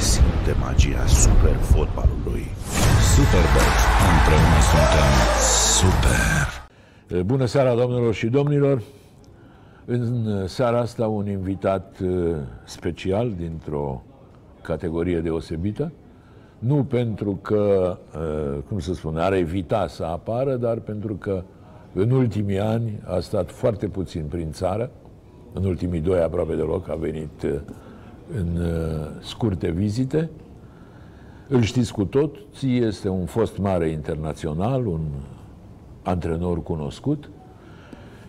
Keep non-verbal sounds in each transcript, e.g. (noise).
joacă și simte magia super fotbalului. Superbox. Împreună suntem Super! Bună seara, domnilor și domnilor! În seara asta un invitat uh, special dintr-o categorie deosebită, nu pentru că, uh, cum să spun, ar evita să apară, dar pentru că în ultimii ani a stat foarte puțin prin țară, în ultimii doi aproape deloc, a venit uh, în scurte vizite. Îl știți cu toții, este un fost mare internațional, un antrenor cunoscut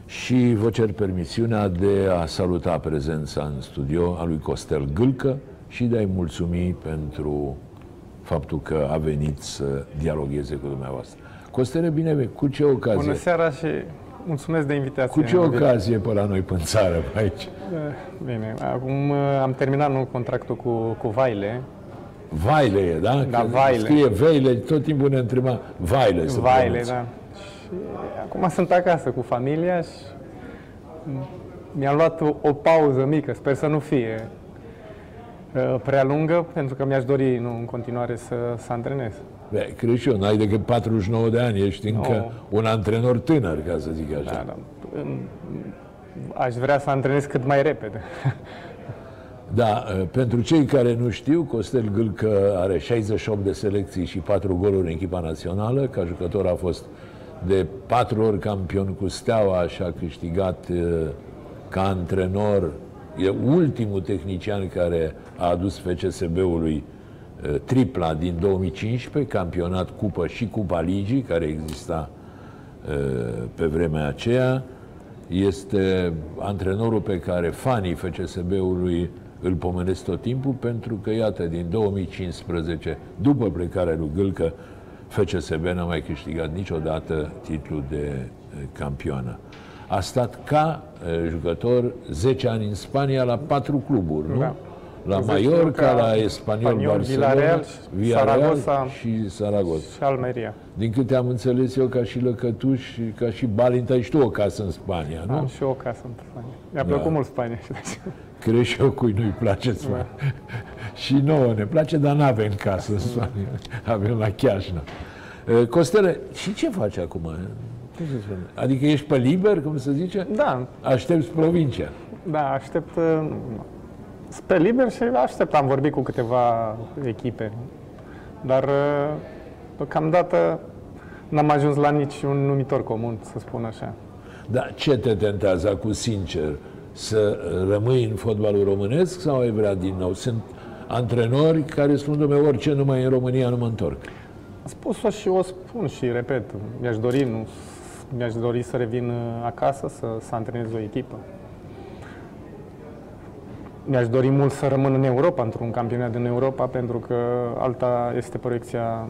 și vă cer permisiunea de a saluta prezența în studio a lui Costel Gâlcă și de a-i mulțumi pentru faptul că a venit să dialogueze cu dumneavoastră. Costele, bine, cu ce ocazie? Bună seara și mulțumesc de invitație. Cu ce ocazie pe la noi pe țară, pe aici? Bine, acum uh, am terminat nu, contractul cu, cu Vaile. Vaile e, da? Da, Că Vaile. Scrie Veile, tot timpul ne întreba Vaile. să Vaile, pronunțe. da. Și acum sunt acasă cu familia și mi-am luat o, o pauză mică, sper să nu fie uh, prea lungă, pentru că mi-aș dori nu, în continuare să, să antrenez. Bă, crezi și eu, n-ai decât 49 de ani, ești încă Nu. un antrenor tânăr, ca să zic așa. Da, da. În- Aș vrea să antrenez cât mai repede. (laughs) Da, uh, pentru cei care nu știu, Costel Gâlcă are 68 de selecții și 4 goluri în echipa națională. Ca jucător a fost de 4 ori campion cu Steaua și a câștigat uh, ca antrenor. E ultimul tehnician care a adus FCSB-ului uh, tripla din 2015, campionat Cupă și Cupa Ligii, care exista uh, pe vremea aceea. Este antrenorul pe care fanii FCSB-ului îl pomenesc tot timpul, pentru că, iată, din 2015, după plecarea lui Gâlcă, FCSB n-a mai câștigat niciodată titlul de eh, campioană. A stat ca eh, jucător 10 ani în Spania la patru cluburi, nu? Da. La Cu Mallorca, Zecioca, la Espanyol, Espanyol, Barcelona, Villarreal, Villarreal Saragossa. și Saragossa. și Almeria. Din câte am înțeles eu, ca și Lăcătuș, și ca și Balinta, ai și tu o casă în Spania, nu? Am și eu o casă în Spania. Mi-a Da. plăcut mult Spania. Crezi și eu cui nu-i place Spania. și nouă ne place, dar nu avem casă în Spania. Avem la Chiajna. Uh, Costele, și ce faci acum? Cum să spun? Adică ești pe liber, cum se zice? Da, Aștepți provincia. Da, aștept uh, pe liber și aștept. Am vorbit cu câteva echipe, dar uh, deocamdată n-am ajuns la niciun numitor comun, să spun așa. Dar ce te tentează acum, sincer? Să rămâi în fotbalul românesc sau ai vrea din nou? Sunt antrenori care spun, domnule, orice nu mai e în România, nu mă întorc. Am spus-o și o spun și repet. Mi-aș dori, nu, mi-aș dori să revin uh, acasă, să, să antrenez o echipă. Mi-aș dori mult să rămân în Europa, într-un campionat din Europa, pentru că alta este proiecția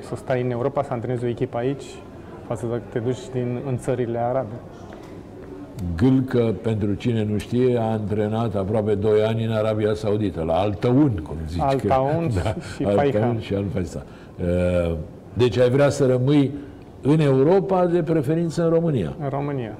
să stai în Europa, să antrenezi o echipă aici, față de că te duci din, în țările arabe. Gâlcă, pentru cine nu știe, a antrenat aproape 2 ani în Arabia Saudită, la Altaun, cum zici. Altaun și- (laughs) și Altaun Faihan. și Al-Faisal. Uh, Deci ai vrea să rămâi în Europa, de preferință în România. În România.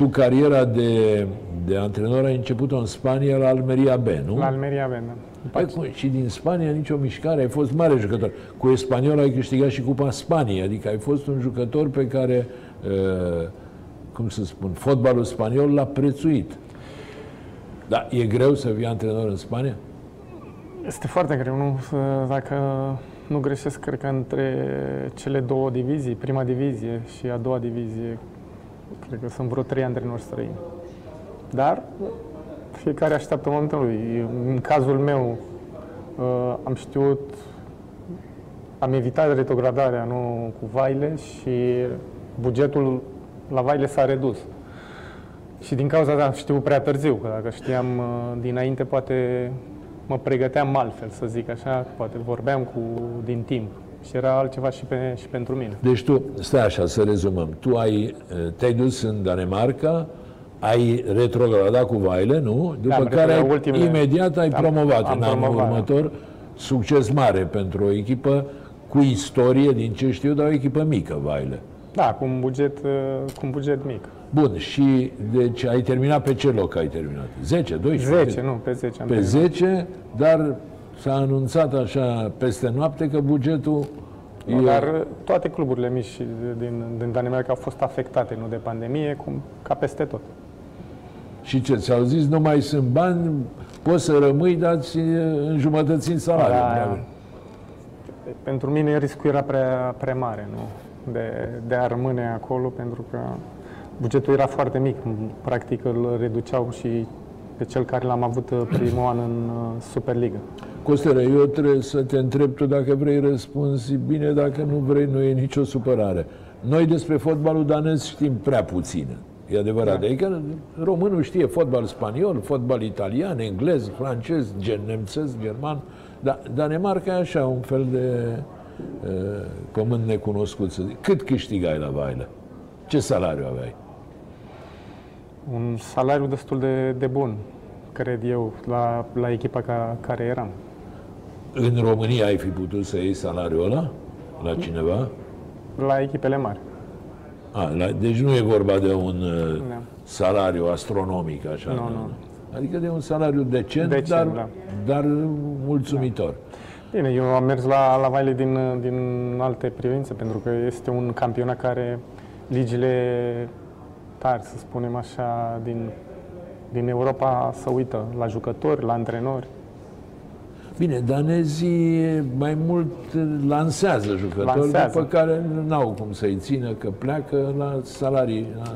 Tu cariera de, de antrenor ai început-o în Spania la Almeria B, nu? La Almeria Vena. Păi, cum, și din Spania nicio mișcare, ai fost mare jucător. Cu Espanyol ai câștigat și Cupa Spaniei, adică ai fost un jucător pe care, uh, cum să spun, fotbalul spaniol l-a prețuit. Dar e greu să fii antrenor în Spania? Este foarte greu, nu? Să- Dacă nu greșesc, cred că între cele două divizii, prima divizie și a doua divizie, cred că sunt vreo trei antrenori străini. Dar fiecare așteaptă momentul lui. În cazul meu, uh, am știut, am evitat retrogradarea nu cu Vaile și bugetul la Vaile s-a redus. Și din cauza asta am știut prea târziu, că dacă știam uh, dinainte, poate mă pregăteam altfel, să zic așa, poate vorbeam cu din timp. Și era altceva și, pe, și pentru mine. Deci tu, stai așa, să rezumăm. Tu ai, uh, te-ai dus în Danemarca, ai retrogradat cu Vaile, nu? După am care ai, retrogradat ultimele- imediat ai am- promovat am în anul promovat, da. următor. Succes mare pentru o echipă cu istorie, din ce știu, dar o echipă mică, Vaile. Da, cu un buget, uh, cu un buget mic. Bun, și deci ai terminat pe ce loc ai terminat? 10, 12? 10, nu, pe 10 am Pe terminat. 10, dar s-a anunțat așa peste noapte că bugetul Nu, Dar toate cluburile mici din, din Danemarca au fost afectate, nu de pandemie, cum ca peste tot. Și ce, ți-au zis, nu mai sunt bani, poți să rămâi, dar ți înjumătățin salariul. Da, pentru mine riscul era prea, prea mare, nu? De, de a rămâne acolo, pentru că bugetul era foarte mic. Practic îl reduceau și pe cel care l-am avut primul an în uh, Superliga. Costere, eu trebuie să te întreb tu dacă vrei răspunzi bine, dacă nu vrei, nu e nicio supărare. Noi despre fotbalul danez știm prea puțin. E adevărat. Da. Adică românul știe fotbal spaniol, fotbal italian, englez, francez, gen, nemțesc, german. Dar Danemarca e așa, un fel de uh, pământ necunoscut. Să zic. Cât câștigai la Vaile? Ce salariu aveai? Un salariu destul de, de bun, cred eu, la, la echipa ca, care eram. În România ai fi putut să iei salariul ăla? La cineva? La echipele mari. A, la, deci nu e vorba de un uh, Da. salariu astronomic, așa. Nu, da, nu. da. Adică de un salariu decent, Decent, dar, da. dar mulțumitor. Bine, eu am mers la, la Vaile din, din alte privințe, pentru că este un campionat care ligile tari, să spunem așa, din, din Europa să uită la jucători, la antrenori. Bine, danezii mai mult lansează jucători, Lansează. după care n-au cum să-i țină, că pleacă la salarii, la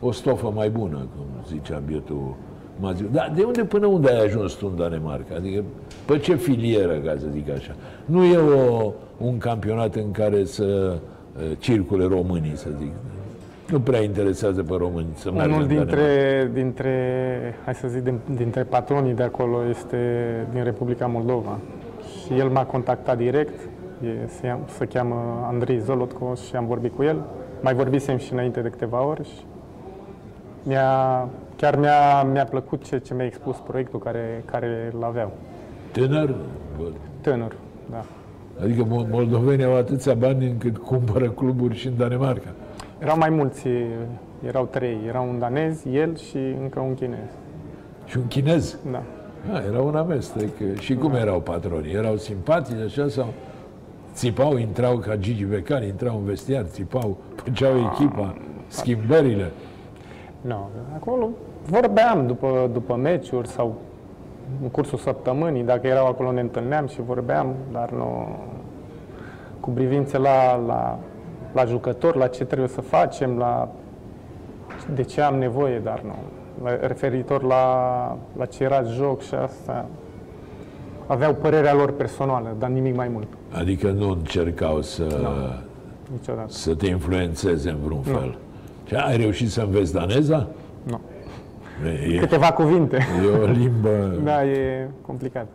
o stofă mai bună, cum zicea bietul Maziu. Dar de unde până unde ai ajuns tu în Danemarca? Adică pe ce filieră, ca să zic așa? Nu e o, un campionat în care să uh, circule românii, să zic. Nu prea interesează pe români să meargă Unul în Danemarca. dintre, dintre, hai să zic, din, dintre patronii de acolo este din Republica Moldova. Și el m-a contactat direct, e, se, ia- se cheamă Andrei Zolotko și am vorbit cu el. Mai vorbisem și înainte de câteva ori și mi-a, chiar mi-a, mi-a plăcut ce, ce mi-a expus proiectul care, care îl aveau. Tânăr, bă, Tânăr, da. adică mo- moldovenii au atâția bani încât cumpără cluburi și în Danemarca. Erau mai mulți, erau trei. Era un danez, el și încă un chinez. Și un chinez. Da. Da, era un amestec. Și cum erau patronii? Erau simpatici așa sau țipau, intrau ca Gigi Becali, intrau în vestiar, țipau, făceau echipa, schimbările. Nu, acolo vorbeam după, după meciuri sau în cursul săptămânii, dacă erau acolo ne întâlneam și vorbeam, dar nu cu privințe la, la, la jucători, la ce trebuie să facem, la de ce am nevoie, dar nu. La- Referitor la, la ce era joc și asta, aveau părerea lor personală, dar nimic mai mult, Adică nu încercau să, niciodată. să te influențeze în vreun fel. Și ai reușit să înveți daneza? Nu. E, Câteva cuvinte. e o limbă... Da, e complicat.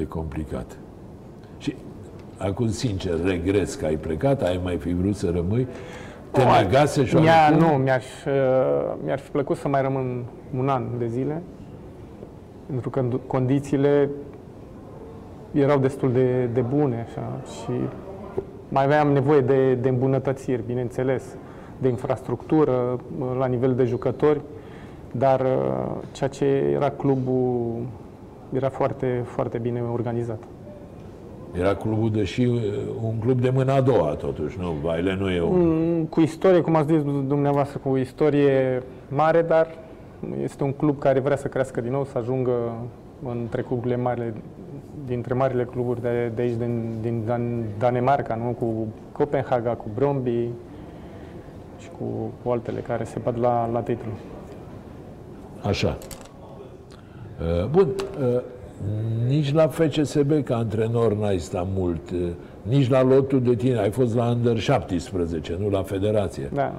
E complicat. Și acum, sincer, regres că ai plecat, ai mai fi vrut să rămâi? Te negase și Mi-a, nu, mi-ar, mi-ar fi plăcut să mai rămân un an de zile, pentru că condițiile erau destul de, de bune așa, și mai aveam nevoie de, de îmbunătățiri, bineînțeles, de infrastructură, la nivel de jucători, dar uh, ceea ce era clubul era foarte, foarte bine organizat. Era clubul, deși uh, un club de mâna a doua, totuși, nu? Baile nu e un... Mm, Cu istorie, cum ați zis dumneavoastră, cu istorie mare, dar este un club care vrea să crească din nou, să ajungă între cluburile mari, dintre marile cluburi de, de aici, din, din Dan, Danemarca, nu? cu Copenhaga, cu Bromby și cu, cu altele care se bat la, la titlu. Așa. Uh, Bun. Uh, Nici la FCSB ca antrenor n-ai stat mult. uh, Nici la lotul de tine. Ai fost la Under 17, nu la Federație. Da.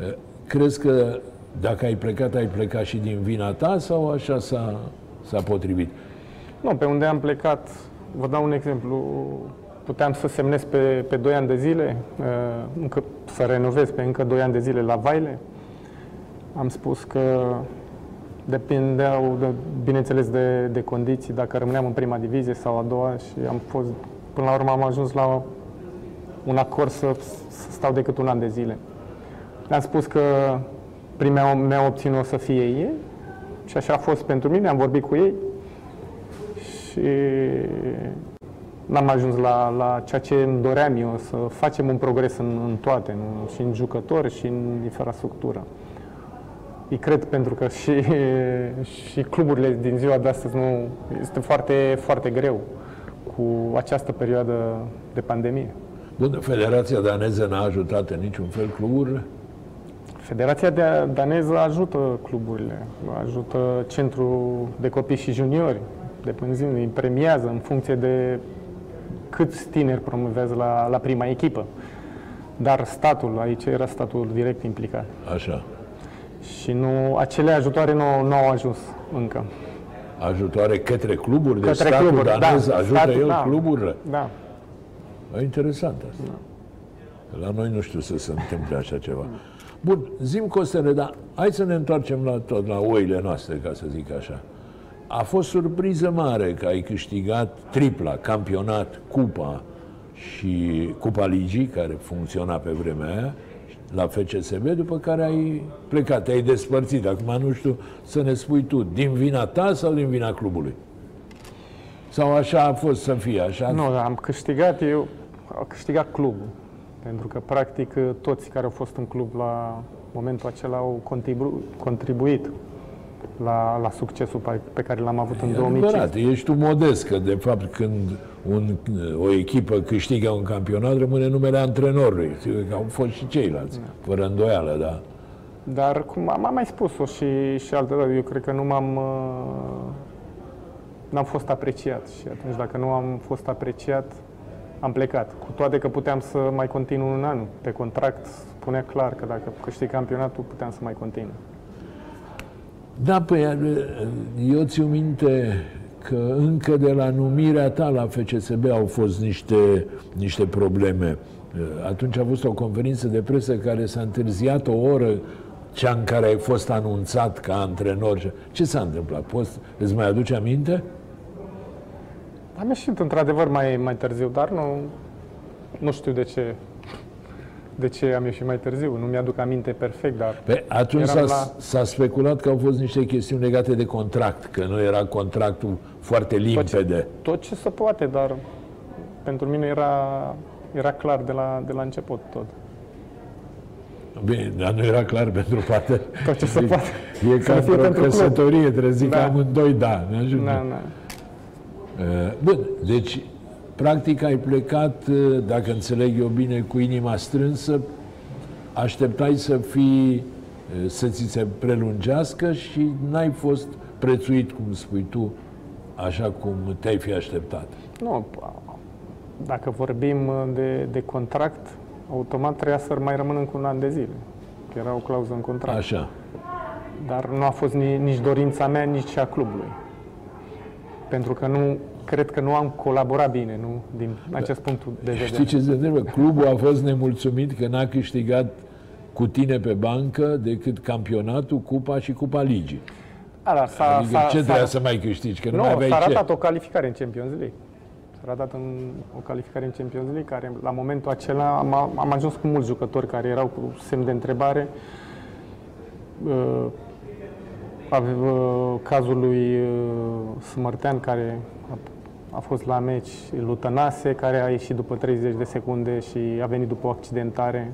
Uh, Crezi că dacă ai plecat, ai plecat și din vina ta sau așa s-a, s-a potrivit? Nu, pe unde am plecat, vă dau un exemplu, puteam să semnez pe, pe 2 ani de zile, uh, încă, să renovez pe încă 2 ani de zile la Vaile. Am spus că depindeau, de, bineînțeles, de, de condiții, dacă rămâneam în prima divizie sau a doua și am fost, până la urmă am ajuns la un acord să, să stau decât un an de zile. Le-am spus că prima mea opțiune o să fie ei și așa a fost pentru mine, am vorbit cu ei și și n-am ajuns la, la ceea ce îmi doream eu, să facem un progres în, în toate, nu? și în jucători, și în infrastructură. Îi cred pentru că și, și cluburile din ziua de astăzi nu este foarte, foarte greu cu această perioadă de pandemie. Bun, Federația daneză n-a ajutat în niciun fel cluburile? Federația de- daneză ajută cluburile, ajută centrul de copii și juniori, depânzând, îi premiază în funcție de câți tineri promovează la, la prima echipă. Dar statul, aici era statul direct implicat. Așa. Și nu, acele ajutoare nu, nu au ajuns încă. Ajutoare către cluburi? Deci Către statul cluburi, danez da, ajută statul, el da. cluburile? Da. E interesant asta. La noi nu știu să se întâmple așa ceva. Bun, zim Costele, dar hai să ne întoarcem la tot, la oile noastre, ca să zic așa. A fost surpriză mare că ai câștigat tripla, campionat, cupa și Cupa Ligii, care funcționa pe vremea aia, la FCSB, după care ai plecat, te-ai despărțit. Acum nu știu să ne spui tu, din vina ta sau din vina clubului? Sau așa a fost să fie, așa? Nu, am câștigat eu, a câștigat clubul. Pentru că, practic, toți care au fost în club la momentul acela au contribu- contribuit la, la succesul pe, pe care l-am avut în E 2005. adevărat, ești tu modest, că de fapt când un, o echipă câștigă un campionat, rămâne numele antrenorului. Sigur că au fost și ceilalți, fără îndoială, da. Dar, cum am am mai spus-o și, și altă dată, eu cred că nu m-am... uh, N-am fost apreciat și atunci dacă nu am fost apreciat, am plecat. Cu toate că puteam să mai continui un an. Pe contract spunea clar că dacă câștig campionatul, puteam să mai continui. Da, păi eu ți minte că încă de la numirea ta la FCSB au fost niște, niște probleme. Atunci a avut o conferință de presă care s-a întârziat o oră, cea în care ai fost anunțat ca antrenor. Ce s-a întâmplat? Poți, îți mai aduce aminte? Am ieșit într-adevăr mai, mai târziu, dar nu, nu știu de ce, de ce am ieșit mai târziu. Nu mi-aduc aminte perfect, dar Pe atunci s-a, Eram la- s-a speculat că au fost niște chestiuni legate de contract, că nu era contractul foarte limpede. tot ce se poate, dar pentru mine era, era clar de la, de la început tot. Bine, dar nu era clar pentru partea. Tot ce se poate. E Să ca nu fie într-o pentru club. căsătorie, trebuie să zic Da. amândoi da. Ne ajută. Na, na. Uh, Bun, deci, practic ai plecat, uh, dacă înțeleg eu bine, cu inima strânsă, așteptai să fii, uh, să ți se prelungească și n-ai fost prețuit, cum spui tu, așa cum te-ai fi așteptat. Nu, dacă vorbim de, de contract, automat trebuia să mai rămân încă un an de zile. Că era o clauză în contract. Așa. Dar nu a fost ni- nici dorința mea, nici a clubului. Pentru că nu, cred că nu am colaborat bine, nu, din acest punct de vedere. Știi ce se întâmplă? Clubul a fost nemulțumit că n-a câștigat cu tine pe bancă decât campionatul, cupa și cupa ligii. A, dar s-a, Adică s-a, ce s-a, trebuia să mai câștigi? Că nu, nu, mai aveai s-a ce. ratat o calificare în Champions League. S-a ratat în o calificare în Champions League, care la momentul acela am, am ajuns cu mulți jucători care erau cu semn de întrebare. Uh, ave- uh, cazul lui uh, Smărtean, care a, a fost la meci, Lutănase, care a ieșit după 30 de secunde și a venit după o accidentare.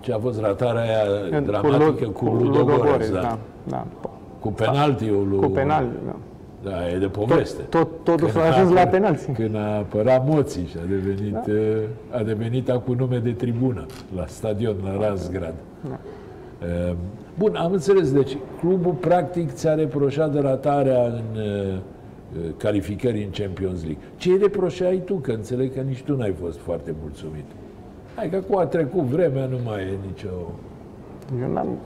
Ce a fost ratarea aia În- dramatică cu, Ludogorets, da. da, da. Cu penaltiul lui... Cu penal, da. Da, e de poveste. Tot, totul Când s-a ajuns la apăr- penalti. Când a apărat Moții și a devenit, da. a devenit acum nume de tribună la stadion, la Razgrad. Da. Uh, Bun, am înțeles. Deci, clubul practic ți-a reproșat de ratarea în uh, calificării în Champions League. Ce îi reproșai tu? Că înțeleg că nici tu n-ai fost foarte mulțumit. Hai că cu a trecut vremea, nu mai e nicio... Eu n-am,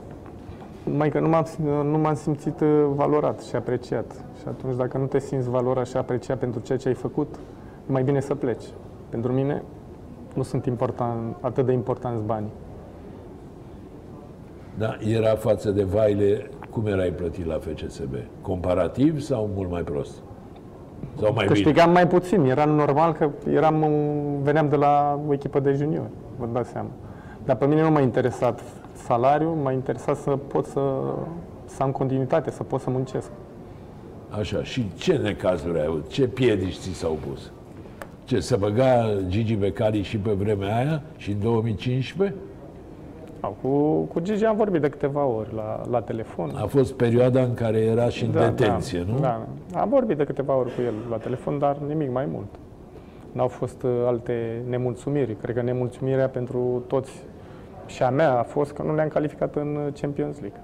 mai că nu m-am, nu m-am simțit uh, valorat și apreciat. Și atunci, dacă nu te simți valorat și apreciat pentru ceea ce ai făcut, e mai bine să pleci. Pentru mine, nu sunt important, atât de importanți banii. Da, era față de Vaile, cum erai plătit la FCSB? Comparativ sau mult mai prost? Sau mai bine? Câștigam mai puțin. Era normal că eram, un- veneam de la o echipă de juniori, vă dați seama. Dar pe mine nu m-a interesat salariul, m-a interesat să pot să, să am continuitate, să pot să muncesc. Așa, și ce necazuri ai avut? Ce piedici ți s-au pus? Ce, să băga Gigi Becali și pe vremea aia și în 2015? Au, cu, cu Gigi am vorbit de câteva ori la, la telefon. A fost perioada în care era și în detenție, da, nu? Da, am vorbit de câteva ori cu el la telefon, dar nimic mai mult. N-au fost uh, alte nemulțumiri. Cred că nemulțumirea pentru toți și a mea a fost că nu le-am calificat în uh, Champions League.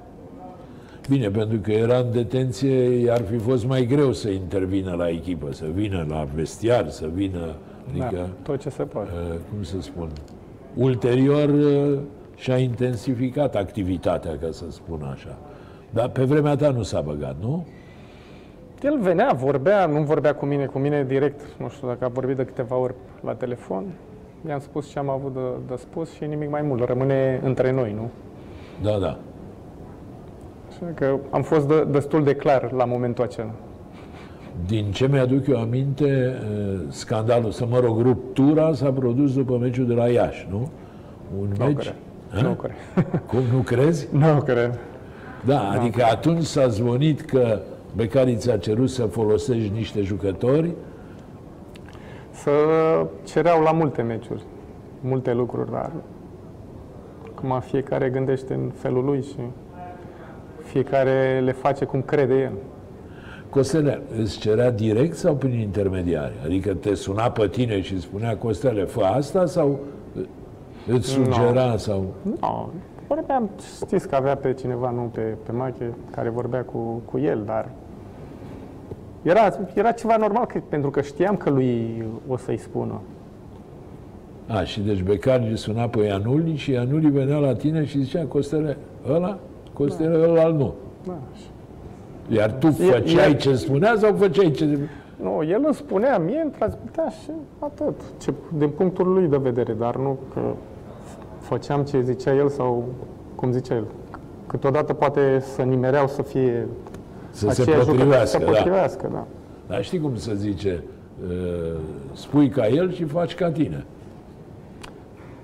Bine, pentru că era în detenție, ar fi fost mai greu să intervină la echipă, să vină la vestiar, să vină, adică, Da, tot ce se poate. uh, cum să spun, ulterior uh, și-a intensificat activitatea, ca să spun așa. Dar pe vremea ta nu s-a băgat, nu? El venea, vorbea, nu vorbea cu mine, cu mine direct, nu știu dacă a vorbit de câteva ori la telefon. I-am spus ce am avut de, de spus și nimic mai mult. Rămâne între noi, nu? Da, da. Așa că am fost de, destul de clar la momentul acela. Din ce mi-aduc eu aminte, uh, scandalul, să mă rog, ruptura s-a produs după meciul de la Iași, nu? Un Nu meci... cred. Ha? Nu cred. Cum, nu crezi? Nu cred. Da, adică atunci s-a zvonit că Becari ți-a cerut să folosești niște jucători Să cereau la multe meciuri, multe lucruri, dar acum fiecare gândește în felul lui și fiecare le face cum crede el. Costele îți cerea direct sau prin intermediari? Adică te suna pe tine și spunea Costele, fă asta sau îți sugera sau... Nu, vorbeam, știți că avea pe cineva, nu pe, pe Mache, care vorbea cu, cu el, dar era, era ceva normal, că, pentru că știam că lui o să-i spună. A, și deci Becari îi suna pe Ianuli și Ianuli venea la tine și zicea Costele, ăla? Costele, ăla nu. Da. și- Iar tu E- făceai e- ce spunea sau făceai ce... Nu, el îmi spunea, mie îmi transmitea și atât, ce, din punctul lui de vedere, dar nu că făceam ce zicea el sau cum zicea el. Câteodată poate să nimereau să fie Să se aceiași jucători, potrivească, să da. potrivească, da. Dar știi cum se zice? Uh, Spui ca el și faci ca tine.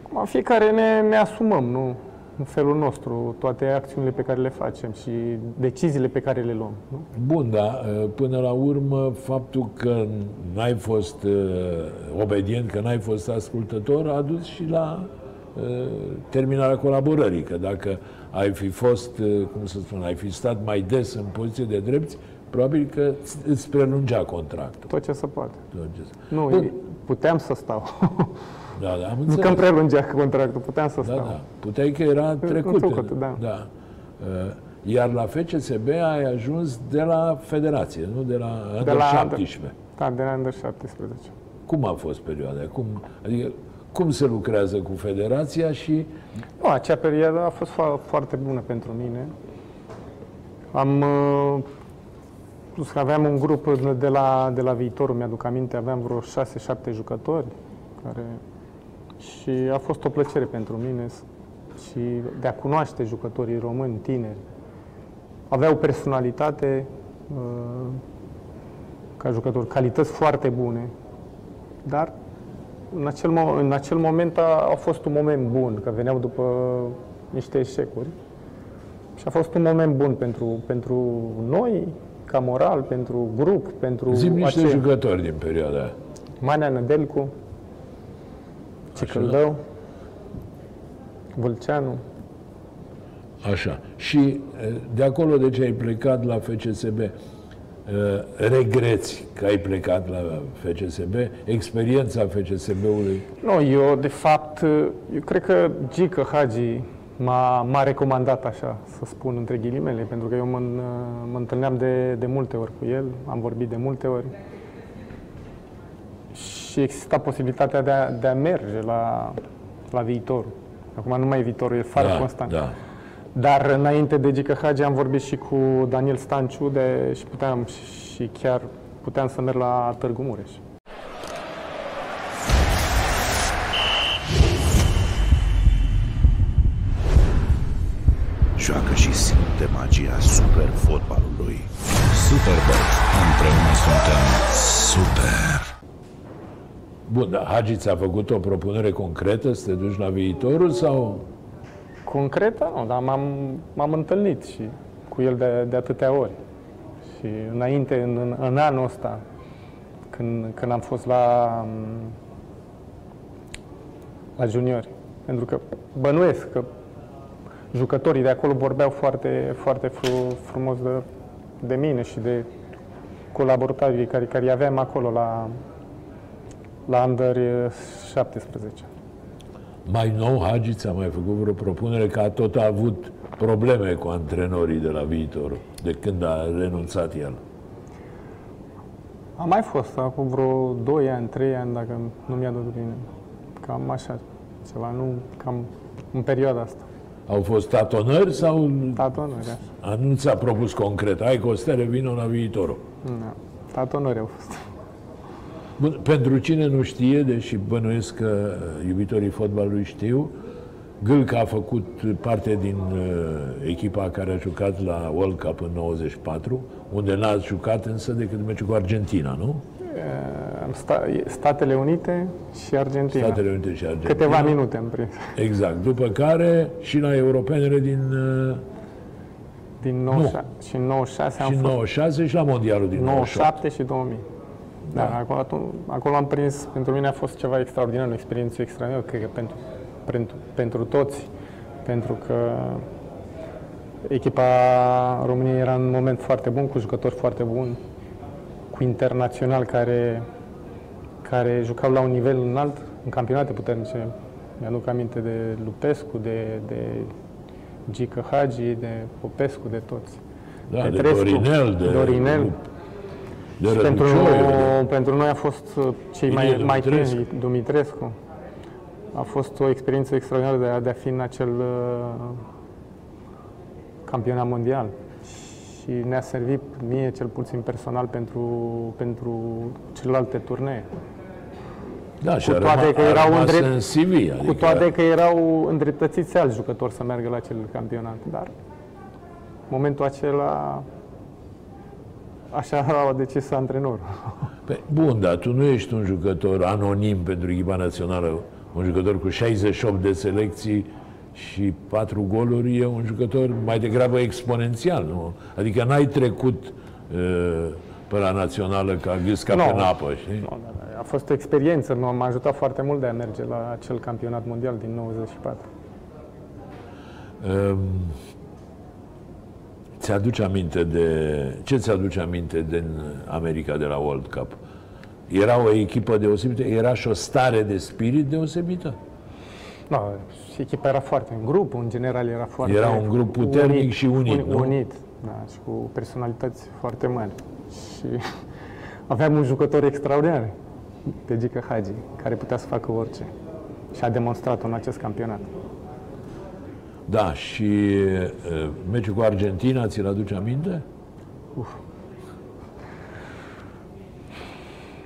Acum, fiecare ne, ne asumăm, nu? În felul nostru, toate acțiunile pe care le facem și deciziile pe care le luăm. Nu? Bun, dar uh, până la urmă, faptul că n-ai fost uh, obedient, că n-ai fost ascultător, a dus și la uh, terminarea colaborării. Că dacă ai fi fost, uh, cum să spun, ai fi stat mai des în poziție de drepți, probabil că îți- îți prelungea contractul. Tot ce se poate. Tot ce- Nu, Bun. puteam să stau. Da, da, am nu înțeles. că îmi prelungea contractul, puteam să Da, stau. da. Puteai că era trecut. trecut, da. da. Uh, Iar la FCSB ai ajuns de la federație, nu de la Under la 17. Da, de la Under 17. Cum a fost perioada? Cum, adică, cum se lucrează cu federația și Nu, acea perioadă a fost fo- foarte bună pentru mine. Am uh, plus că aveam un grup de la, de la viitorul, mi-aduc aminte, aveam vreo 6-7 jucători care și a fost o plăcere pentru mine s- și de a cunoaște jucătorii români tineri. Aveau personalitate uh, ca jucători, calități foarte bune, dar în acel, mo- în acel moment a, a fost un moment bun, că veneau după niște eșecuri. Și a fost un moment bun pentru, pentru noi, ca moral, pentru grup, pentru Zim niște aceia. jucători din perioada aia. Manea Nădelcu, Cicăldău, Vâlceanu. Așa. Și e, de acolo de ce ai plecat la FCSB? E, Regreți că ai plecat la FCSB? Experiența FCSB-ului? Nu, eu de fapt, eu cred că Gică Hagi m-a, m-a recomandat așa, să spun între ghilimele, pentru că eu mă, mă întâlneam de, de multe ori cu el, am vorbit de multe ori și exista posibilitatea de a, de a merge la, la viitor. Acum nu mai e viitorul, e far da, constant. da. Dar înainte de Gică Hagi am vorbit și cu Daniel Stanciu de, și puteam și chiar puteam să merg la Târgu Mureș. Joacă și simte magia super fotbalului. Superbox. Împreună suntem Super! Bun, dar Hagi ți-a făcut o propunere concretă să te duci la viitorul sau... Concretă, nu, dar m-am, m-am întâlnit și cu el de, de atâtea ori. Și înainte, în, în, în anul ăsta, când, când am fost la, la juniori, pentru că bănuiesc că jucătorii de acolo vorbeau foarte, foarte fru, frumos de, de mine și de colaboratorii care, care aveam acolo la, la Under 17. Mai nou, Hagiț ți-a mai făcut vreo propunere că a tot a avut probleme cu antrenorii de la viitor, de când a renunțat el. A mai fost acum vreo 2 ani, 3 ani, dacă nu mi-a dat bine. Cam așa, ceva, nu cam în perioada asta. Au fost tatonări sau Tatonări, așa. a nu ți-a propus concret? Hai, Costele, vină la viitorul. Da. Tatonări au fost. Bun, pentru cine nu știe, deși bănuiesc că iubitorii fotbalului știu, Gâlca a făcut parte din uh, echipa care a jucat la World Cup în 94, unde n-a jucat însă decât meciul cu Argentina, nu? Am sta, Statele Unite și Argentina. Statele Unite și Argentina. Câteva minute am prins. Exact. După care și la europenele din uh, Din 96, și în 96 am și în fost 96 și la mondialul din 98. 97 și 2000. Da, Da. acolo, atunci, acolo am prins, pentru mine a fost ceva extraordinar, o experiență extraordinară, cred că pentru, pentru, pentru toți, pentru că echipa României era în un moment foarte bun, cu jucători foarte buni, cu internaționali care, care jucau la un nivel înalt, în campionate puternice. Mi-aduc aminte de Lupescu, de, de Gică Hagi, de Popescu, de toți. Da, de Petrescu, Dorinel, de, Dorinel. De Și pentru, Răducioiu, de- pentru noi a fost uh, cei mai, Ilie mai Dumitrescu. tineri, Dumitrescu. A fost o experiență extraordinară de a, de a fi în acel uh, campionat mondial. Și ne-a servit mie, cel puțin personal, pentru, pentru celelalte turnee. Da, și cu a toate rămas, că a erau rămas îndrept- în CV, adică Cu toate că erau îndreptățiți alți jucători să meargă la acel campionat. Dar momentul acela așa a decis antrenorul. (laughs) Pe, bun, dar tu nu ești un jucător anonim pentru echipa națională, un jucător cu 68 de selecții și 4 goluri, e un jucător mai degrabă exponențial, nu? Adică n-ai trecut uh, pe la națională ca gâsca Nu. pe apă, știi? Nu, da, da, A fost o experiență, m-a m-a ajutat foarte mult de a merge la acel campionat mondial din 94. Um, ți-aduce aminte de... Ce ți-aduce aminte din America de la World Cup? Era o echipă deosebită? Era și o stare de spirit deosebită? Da, și echipa era foarte, grupul în general era foarte Era un grup puternic și unit, uni- nu? Unit, da, și cu personalități foarte mari. Și (laughs) aveam un jucător extraordinar, pe Gică Hagi, care putea să facă orice. Și a demonstrat în acest campionat. Da, și uh, meciul cu Argentina, ți-l aduce aminte?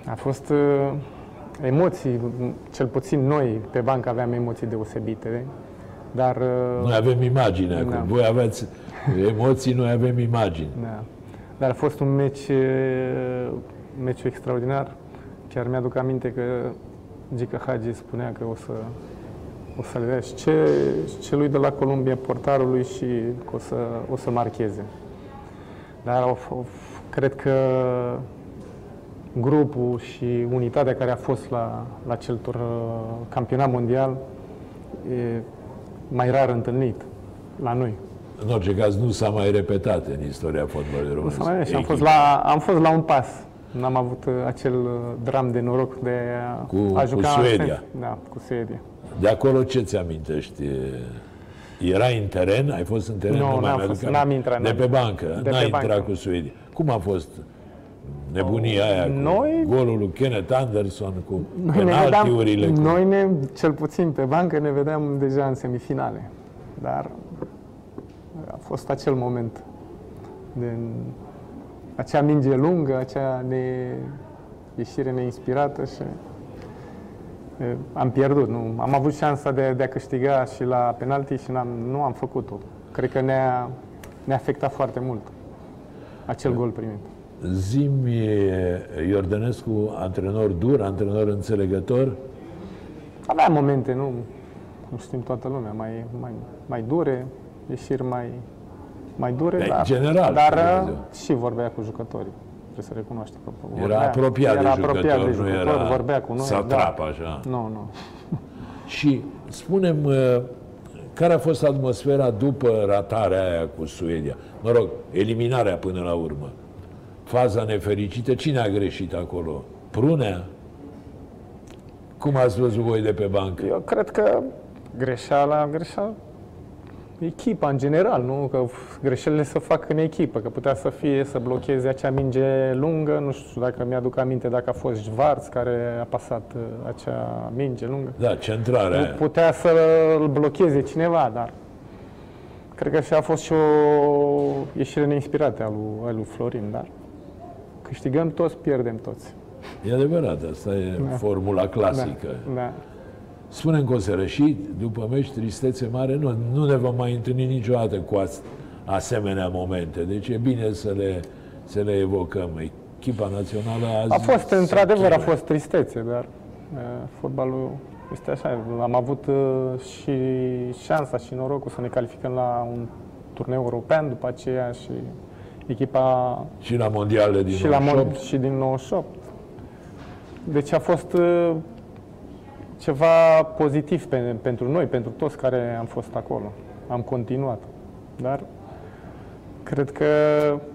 A fost uh, emoții, m- cel puțin noi pe bancă aveam emoții deosebite, dar uh, Noi avem imagine acum. Da. Voi aveți emoții, noi avem imagini. Da. Dar a fost un meci, uh, meciul extraordinar. Chiar mi-aduc aminte că Gica Hagi spunea că o să, o să le dea și ce, celui de la Columbia, portarului și că o să, o să marcheze. Dar au, f- au, f- cred că grupul și unitatea care a fost la, la acel tur, uh, campionat mondial e mai rar întâlnit la noi. În orice caz, nu s-a mai repetat în istoria fotbalului Nu românesc. s-a mai și am fost, Echipa. la, am fost la un pas. N-am avut uh, acel uh, dram de noroc de a, Cu- a cu juca Suedia. în- Da, cu Suedia. De acolo ce ți amintești? Era în teren? Ai fost în teren? Nu, mai n-am mi-aduc fost, aminte. n-am intrat, De n-am- pe bancă? de N-ai pe intrat bancă. cu Suedia. Cum a fost nebunia aia cu Noi- golul lui Kenneth Anderson, cu Noi ne, penaltiurile? vedeam, cu... noi ne, cel puțin pe bancă, ne vedeam deja în semifinale. Dar a fost acel moment. De, acea minge lungă, acea ne, ieșire neinspirată și e, am pierdut. Nu, am avut șansa de, de a câștiga și la penalti și n-am, nu am făcut-o. Cred că ne-a, ne-a afectat foarte mult acel gol primit. Zimi Iordănescu, antrenor dur, antrenor înțelegător. Avea momente, nu, cum știm toată lumea, mai, mai, mai dure, ieșiri mai, mai dure, Dar, dar, general, dar Dumnezeu. și vorbea cu jucătorii. Trebuie să recunoaștem. Era apropiat era de apropiat jucător, de nu jucători, era vorbea cu noi. satrap, da. așa. Nu, nu. Și spunem, uh, care a fost atmosfera după ratarea aia cu Suedia? Mă rog, eliminarea până la urmă. Faza nefericită, cine a greșit acolo? Prunea? Cum ați văzut voi de pe bancă? Eu cred că greșeala, greșeala echipa în general, nu? Că greșelile se fac în echipă, că putea să fie să blocheze acea minge lungă, nu știu dacă mi-aduc aminte dacă a fost Schwarz care a pasat uh, acea minge lungă. Da, centrarea aia. Putea să-l blocheze cineva, dar cred că și a fost și o ieșire neinspirată a lui, a lui Florin, dar câștigăm toți, pierdem toți. E adevărat, asta e Da. formula clasică. Da, da. Spune încă o seară și după meci tristețe mare, nu, nu ne vom mai întâlni niciodată cu as, asemenea momente. Deci e bine să le, să le evocăm. Echipa națională azi A fost, se într-adevăr, a chinuie. fost tristețe, dar uh, fotbalul este așa. Am avut uh, și șansa și norocul să ne calificăm la un turneu european după aceea și echipa Și la mondiale din și, la 98. mod, și din 98. Deci a fost uh, ceva pozitiv pe, pentru noi, pentru toți care am fost acolo. Am continuat. Dar cred că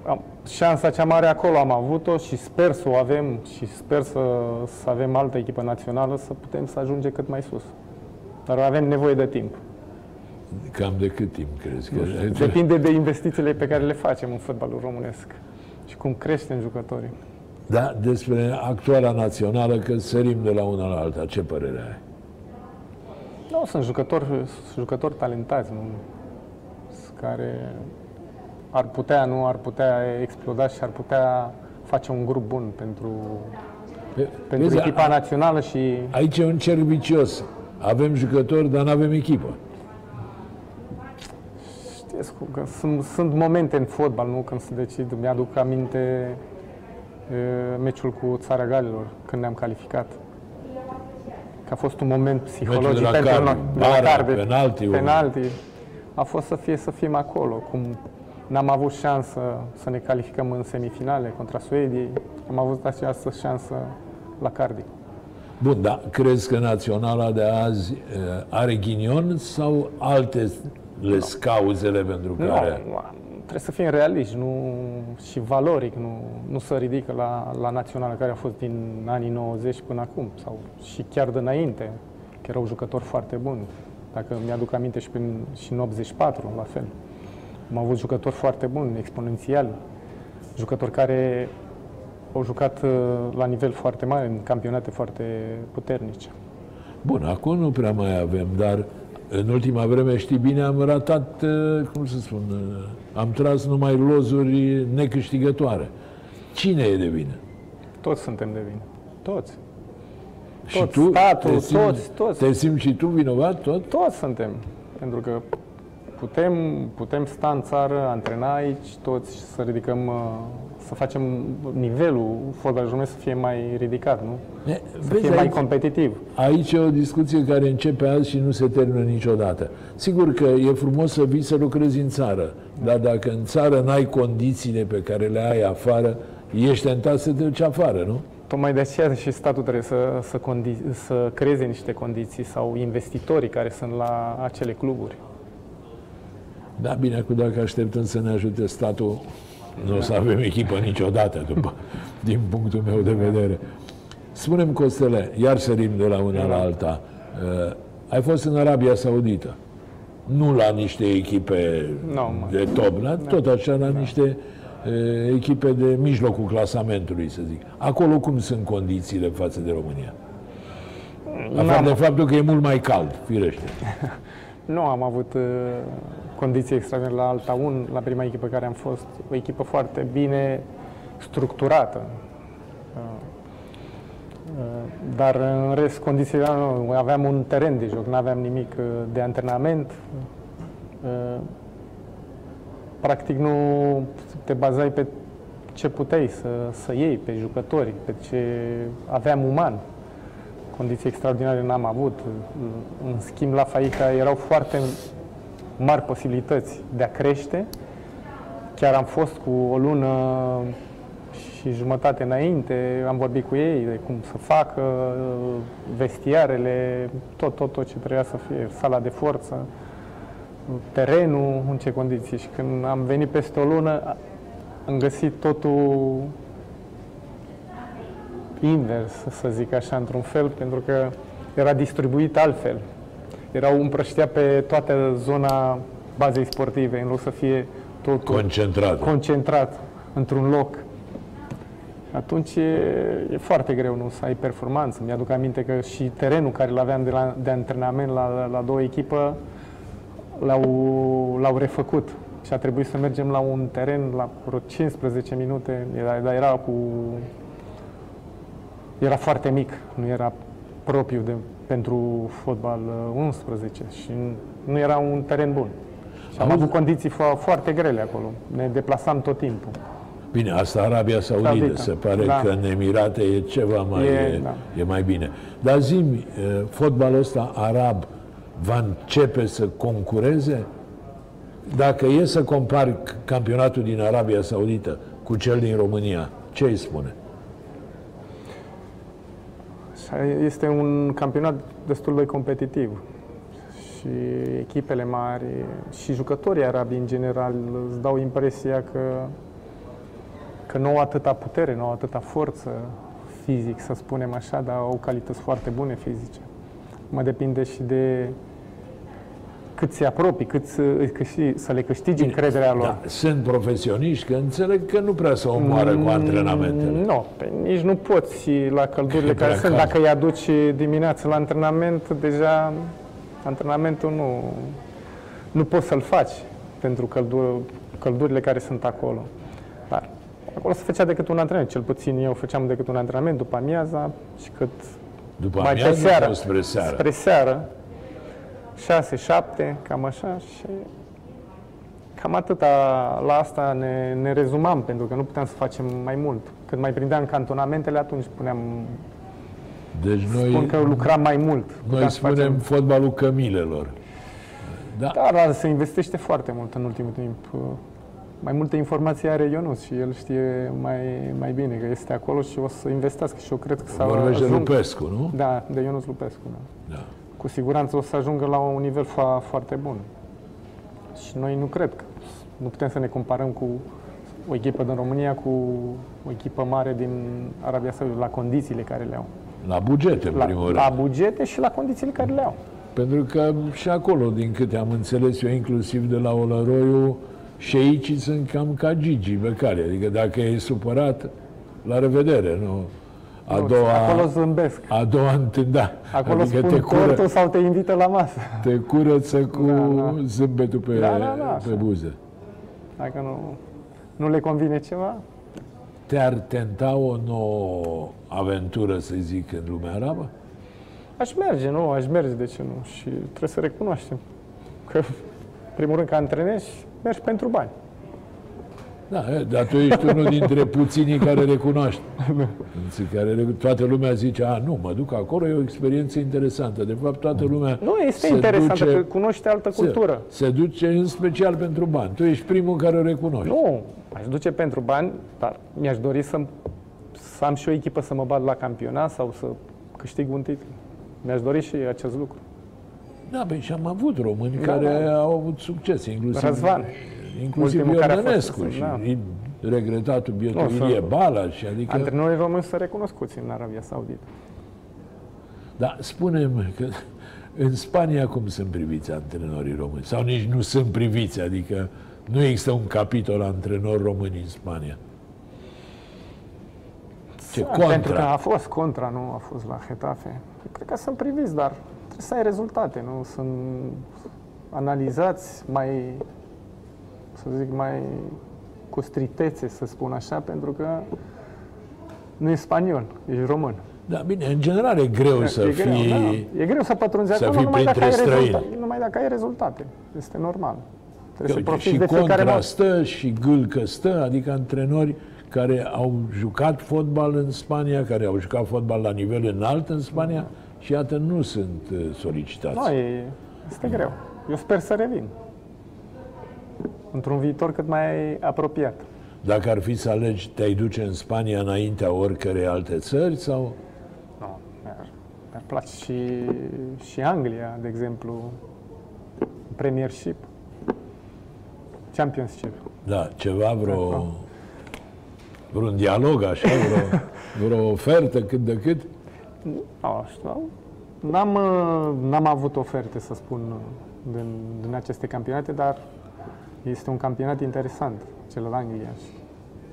am, șansa cea mare acolo am avut-o și sper să o avem și sper să, să avem altă echipă națională să putem să ajungem cât mai sus. Dar avem nevoie de timp. Cam de cât timp crezi că... Depinde de investițiile pe care le facem în fotbalul românesc și cum creștem jucătorii. Da, despre actuala națională, că sărim de la una la alta. Ce părere ai? Nu, sunt jucători, sunt jucători talentați, nu? care ar putea, nu ar putea exploda și ar putea face un grup bun pentru, Pe- pentru vezi, echipa națională și Aici e un cerc vicios. Avem jucători, dar nu avem echipă. știți cum, că sunt, sunt momente în fotbal, nu, când se decid. Mi-aduc aminte e, meciul cu Țara Galilor, când ne-am calificat. Că a fost un moment psihologic de la pentru Cardi, noi. De la bara, Cardi, penalti, un- penalti. A fost să fie să fim acolo. Cum n-am avut șansă să ne calificăm în semifinale contra Suediei, am avut această șansă la Cardiff. Bun, dar crezi că naționala de azi eh, are ghinion sau alte le cauzele pentru Nu, care... trebuie să fim realiști nu, și valoric, nu, nu să ridică la, la națională care a fost din anii 90 până acum, sau și chiar de înainte, că erau jucători foarte buni. Dacă mi-aduc aminte și, prin, și în 84, la fel. Am avut jucători foarte buni, exponențiali, jucători care au jucat uh, la nivel foarte mare, în campionate foarte puternice. Bun, acum nu prea mai avem, dar în ultima vreme, știi bine, am ratat, eh, cum să spun, eh, am tras numai lozuri necâștigătoare. Cine e de vină? Toți suntem de vină. Toți. Și Toți, tu statul, te simți, toți, toți. Te simți și tu vinovat tot? Toți suntem. Pentru că putem, putem sta în țară, antrena aici, toți să ridicăm, uh, să facem nivelul fotbalului românesc să fie mai ridicat, nu? E, Să fie mai aici, competitiv. aici e o discuție care începe azi și nu se termină niciodată. Sigur că e frumos să vii să lucrezi în țară, dar dacă în țară n-ai condițiile pe care le ai afară, ești tentat să te duci afară, nu? Tocmai de aceea și statul trebuie să, să, condi- să creeze niște condiții sau investitorii care sunt la acele cluburi. Da, bine, acum dacă așteptăm să ne ajute statul, nu o să avem echipă niciodată, după, (laughs) din punctul meu de vedere. Spunem, Costele, iar sărim de la una la alta. Uh, ai fost în Arabia Saudită. Nu la niște echipe Nu, mă. de top, la, tot așa la niște uh, echipe de mijlocul clasamentului, să zic. Acolo cum sunt condițiile față de România? Afară de faptul că e mult mai cald, firește. (laughs) Nu am avut uh, condiții extraordinare la Alta 1, la prima echipă care am fost, o echipă foarte bine structurată. Uh, uh, Dar în rest, condițiile nu, aveam un teren de joc, nu aveam nimic uh, de antrenament. Uh, Practic nu te bazai pe ce puteai să, să iei, pe jucători, pe ce aveam uman condiții extraordinare n-am avut. În schimb, la Faica erau foarte mari posibilități de a crește chiar am fost cu o lună și jumătate înainte, am vorbit cu ei de cum să facă vestiarele, tot, tot, tot ce trebuia să fie, sala de forță, terenul, în ce condiții. Și când am venit peste o lună, am găsit totul invers, să zic așa, într-un fel, pentru că era distribuit altfel. Erau împrăștea pe toată zona bazei sportive, în loc să fie totul Concentrat. concentrat într-un loc. Atunci e, e foarte greu nu să ai performanță. Mi-aduc aminte că și terenul care l-aveam de, la, de antrenament la, la două echipă l-au, l-au refăcut. Și a trebuit să mergem la un teren la vreo 15 minute, era, dar era cu... Era foarte mic, nu era propriu de, pentru fotbal uh, 11 și nu era un teren bun. Și am Auzi- avut condiții fo- foarte grele acolo. Ne deplasam tot timpul. Bine, asta Arabia Saudită, Saudită. se pare Da. că în Emirate e ceva mai, E, e, da. e mai bine. Dar zi fotbalul ăsta arab va începe să concureze? Dacă e să compari c- campionatul din Arabia Saudită cu cel din România, ce îi spune? Și Este un campionat destul de competitiv și echipele mari și jucătorii arabi în general îți dau impresia că, că nu au atâta putere, nu au atâta forță fizic, să spunem așa, dar au calități foarte bune fizice. Mă depinde și de cât se apropii, cât să, câști- să le câștigi încrederea lor. Da, sunt profesioniști, că înțeleg că nu prea se omoară cu antrenamentele. Mm, Nu, pe nici nu poți și la căldurile (laughs) E care prea sunt. cald. Dacă îi aduci dimineața la antrenament, deja antrenamentul nu, nu poți să-l faci pentru căldur, căldurile care sunt acolo. Dar acolo se făcea decât un antrenament, cel puțin eu făceam decât un antrenament după amiaza și cât După mai pe amiază seară, sau spre seară? spre seară, 6, 7, cam așa și cam atâta la asta ne, ne rezumam, pentru că nu puteam să facem mai mult. Când mai prindeam cantonamentele, atunci spuneam, Deci spun noi, că lucram mai mult. Puteam noi să spunem facem- fotbalul cămilelor. Da, Da, dar se investește foarte mult în ultimul timp. Mai multe informații are Ionus și el știe mai, mai bine că este acolo și o să investească și eu cred că s-a vorbește ajung- Lupescu, nu? Da, de Ionus Lupescu, da. Da. Cu siguranță o să ajungă la un nivel fo- foarte bun. Și noi nu cred că nu putem să ne comparăm cu o echipă din România cu o echipă mare din Arabia Saudită, la condițiile care le au. La bugete, în La, primul rând. la bugete și la condițiile care le au. Pentru că și acolo, din câte am înțeles eu, inclusiv de la Olăroiu, șeicii sunt cam ca Gigi Becali. Adică dacă e supărat, la revedere, nu? A Nu, doua, Acolo zâmbesc. a doua întâlnă, da. Acolo adică spun te, cură, tortul sau te invită la masă. te curăță cu Da, da. zâmbetul pe, Da, da, da, pe așa. buze. Dacă nu, nu le convine ceva, Te-ar tenta o nouă aventură, să zic, în lumea arabă? aș merge, nu? Aș merge, de ce nu? Și trebuie să recunoaștem că, în primul rând, că antrenezi, mergi pentru bani. Da, e, dar tu ești unul dintre puținii care recunoaște. În care re- toată lumea zice, a, nu, mă duc acolo, e o experiență interesantă. De fapt, toată lumea Nu, este se interesant duce, că cunoști altă cultură. Se, se duce în special pentru bani. Tu ești primul care o recunoști. Nu, aș duce pentru bani, dar mi-aș dori să, să am și o echipă să mă bat la campionat sau să câștig un titlu. Mi-aș dori și acest lucru. Da, băi, și am avut români Da, care da. au avut succes, inclusiv, Răzvan. Inclusiv Ultimul care a fost, Iordănescu și da. regretatul bietul Nu, să- Ilie Bala și adică... Antrenorii români sunt recunoscuți în Arabia Saudită. Da, spunem că în Spania cum sunt priviți antrenorii români? Sau nici nu sunt priviți, adică nu există un capitol antrenor români în Spania. Ce Da, Pentru că contra? a fost contra, nu a fost la Hetafe. Cred că sunt priviți, dar trebuie să ai rezultate, nu? Sunt analizați mai, să zic, mai cu strictețe, să spun așa, pentru că nu e spaniol, ești român. Da, bine, în general e greu să e fii... greu, da. E greu să pătrunzi să acolo fii numai dacă, ai printre rezultate, străini. numai dacă ai rezultate. Este normal. Trebuie Uite, să profiți și de fiecare contra moment. stă și gâlcă stă, adică antrenori care au jucat fotbal în Spania, care au jucat fotbal la nivel înalt în Spania și iată nu sunt uh, solicitați. Nu, e, este greu. Eu sper să revin. Într-un viitor cât mai apropiat. Dacă ar fi să alegi, te-ai duce în Spania înaintea oricărei alte țări sau... Nu, mi-ar, mi-ar place și, și Anglia, de exemplu, Premiership, Championship. Da, ceva, vreo... Vreun dialog, așa, vreo, (laughs) vreo ofertă cât de cât? Nu știu, n-am, uh, n-am avut oferte, să spun, din, din aceste campionate, dar este un campionat interesant, cel din Anglia și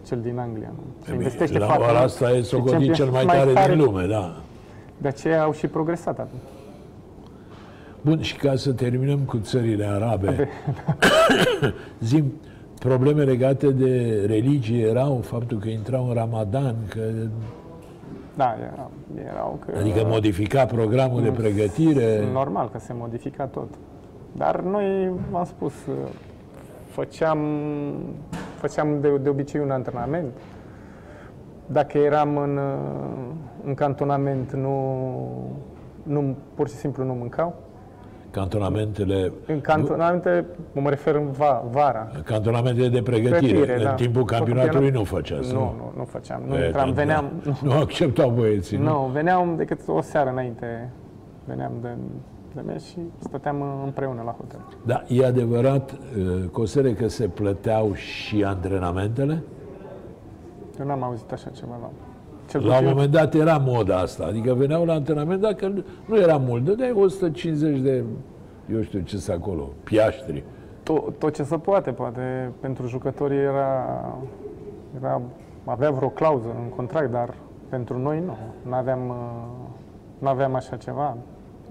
cel din Anglia. Nu? Se investește La foarte ora mult. asta e Și socotit cel mai champion- tare din lume, da. De aceea au și progresat acum. Bun, și ca să terminăm cu țările arabe, (coughs) zim, probleme legate de religie erau faptul că intrau în Ramadan, că, Da, era, erau că... adică modifica programul de pregătire. Normal că se modifica tot. Dar noi, v-am spus, făceam, făceam de, de obicei un antrenament. Dacă eram în, în cantonament, nu, nu, pur și simplu nu mâncau. Cantonamentele, În cantonamente, mă refer în va, vara. cantonamentele de pregătire. Pregătire, în da. timpul campionatului nu făceați, Nu, nu, nu făceam. Nu E, intram, da, veneam, da. (laughs) Nu acceptau băieții, nu? Nu, veneam decât o seară înainte. Veneam de, de mers și stăteam împreună la hotel. Da, e adevărat, uh, Cosere, că se plăteau și antrenamentele? Eu n-am auzit așa ceva la... Cel La un puțin, moment dat era moda asta, adică veneau la antrenament, dacă nu era mult, dădeai 150 de, eu știu ce să acolo, piaștri. tot, tot ce se poate, poate pentru jucătorii era, era avea vreo clauză în contract, dar pentru noi nu. Nu aveam, nu aveam așa ceva.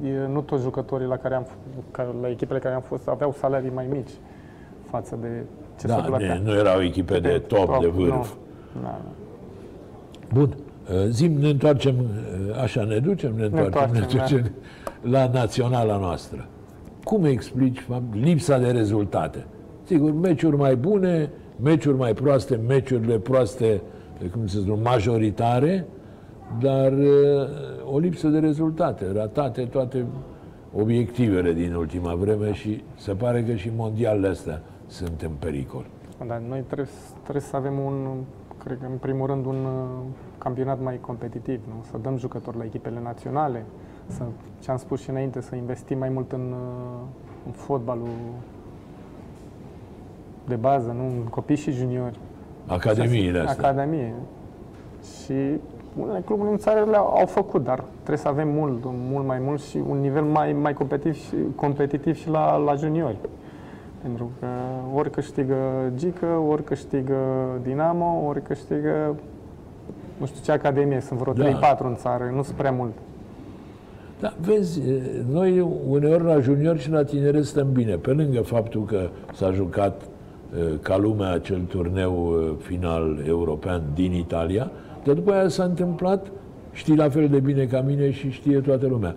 E, nu toți jucătorii la care am, f- ca, la echipele care am fost aveau salarii mai mici față de ce se Da, plătea. ne, nu erau echipe de top, de vârf. Nu. Da, da. Bun, uh, zim, ne întoarcem, uh, așa ne ducem, ne întoarcem, ne întoarcem, ducem la naționala noastră. Cum explici fapt, lipsa de rezultate? Sigur, meciuri mai bune, meciuri mai proaste, meciurile proaste, cum se spune, majoritare, dar uh, o lipsă de rezultate, ratate toate obiectivele din ultima vreme și se pare că și mondialele astea sunt în pericol. Dar noi trebuie, trebuie să avem un, cred că în primul rând, un uh, campionat mai competitiv, nu? Să dăm jucători la echipele naționale, să, ce am spus și înainte, să investim mai mult în, uh, în fotbalul de bază, nu? În copii și juniori. Academiile astea. Academie. Și unele cluburi în țară le-au au făcut, dar trebuie să avem mult, mult mai mult și un nivel mai, mai competitiv, și, competitiv și la, la juniori. Pentru că ori câștigă Gică, ori câștigă Dinamo, ori câștigă nu știu ce academie, sunt vreo Da. 3-4 în țară, nu sunt prea mult. Da, vezi, noi uneori la junior și la tineret stăm bine, pe lângă faptul că s-a jucat eh, ca lumea acel turneu eh, final european din Italia, dar după aia s-a întâmplat, știi la fel de bine ca mine și știe toată lumea.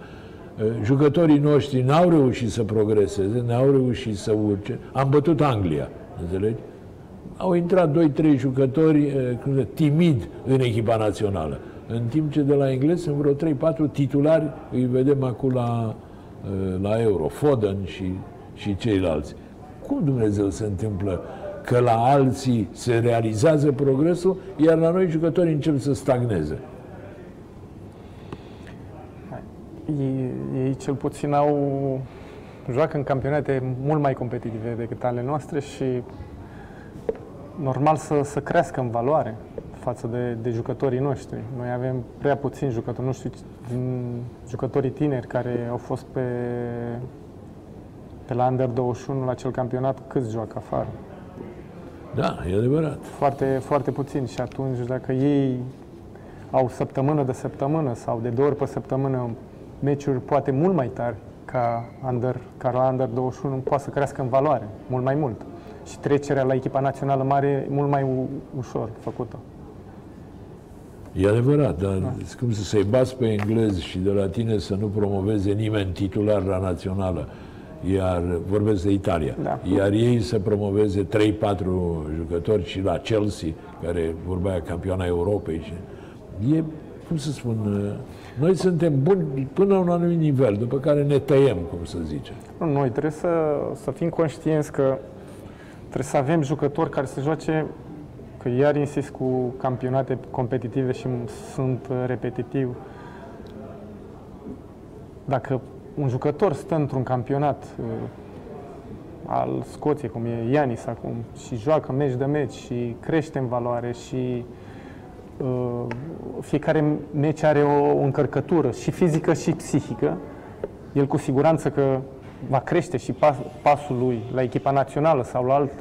Eh, Jucătorii noștri n-au reușit să progreseze, n-au reușit să urce. Am bătut Anglia, înțelegi? Au intrat 2-3 jucători eh, cum se, timid în echipa națională. În timp ce de la englez sunt vreo 3-4 titulari, îi vedem acum la, eh, la Euro, Foden și, și ceilalți. Cum Dumnezeu se întâmplă că la alții se realizează progresul, iar la noi jucătorii încep să stagneze? Ei, ei cel puțin au joacă în campionate mult mai competitive decât ale noastre și normal să, să crească în valoare față de, de jucătorii noștri. Noi avem prea puțini jucători, nu știu, din jucătorii tineri care au fost pe, pe la Under 21 la acel campionat, câți joacă afară? Da, e adevărat. Foarte, foarte puțin și atunci dacă ei au săptămână de săptămână sau de două ori pe săptămână meciuri poate mult mai tari ca, under, ca la Under 21, poate să crească în valoare, mult mai mult. Și trecerea la echipa națională mare e mult mai u- ușor făcută. E adevărat, dar da. cum să se bați pe englez și de la tine să nu promoveze nimeni titular la națională, iar vorbesc de Italia, Da. iar ei să promoveze 3-4 jucători și la Chelsea, care vorbea campioana Europei. Și e, cum să spun, noi suntem buni până la un anumit nivel, după care ne tăiem, cum să zice. Nu, Noi trebuie să, să fim conștienți că Trebuie să avem jucători care să joace, că iar insist cu campionate competitive și sunt uh, repetitiv. Dacă un jucător stă într-un campionat uh, al Scoției, cum e Ianis acum, și joacă meci de meci și crește în valoare și uh, fiecare meci are o încărcătură și fizică și psihică, el cu siguranță că va crește și pas, pasul lui la echipa națională sau la alt,